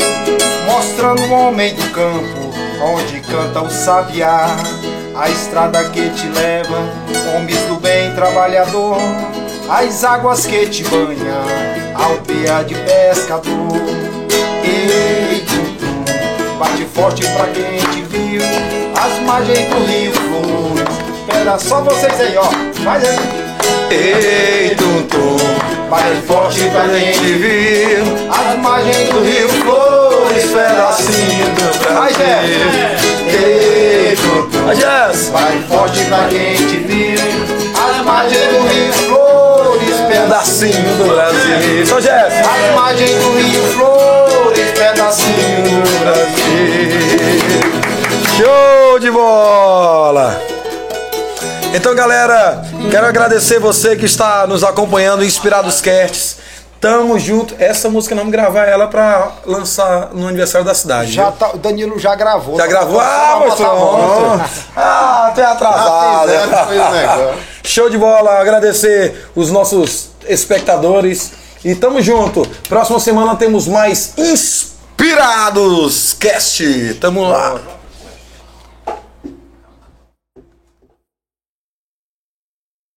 Mostrando o homem do campo, onde canta o sabiá. A estrada que te leva, homens do bem trabalhador. As águas que te banham, aldeia de pescador. Ei, tum, bate forte pra quem te viu. As margens do Rio Flores. Espera só vocês aí, ó. Faz aí. Ei, tum, tum. Bate forte pra quem te viu. As margens do Rio Flores, pedacinho do Vai, Brasil. Tum, Vai, Jess. Vai forte pra quem te viu. As margens do Rio Flores, Pedacinho do Brasil. Só Jess. As margens do Rio Flores, pedacinho do Brasil. Show de bola! Então, galera, quero agradecer você que está nos acompanhando, Inspirados Casts. Tamo junto. Essa música nós vamos gravar ela pra lançar no aniversário da cidade. Já viu? tá, o Danilo já gravou. Já tá gravou? Ah, mas pronto. voz. Ah, tem atrasado. Show de bola. Agradecer os nossos espectadores. E tamo junto. Próxima semana temos mais Inspirados Cast. Tamo lá.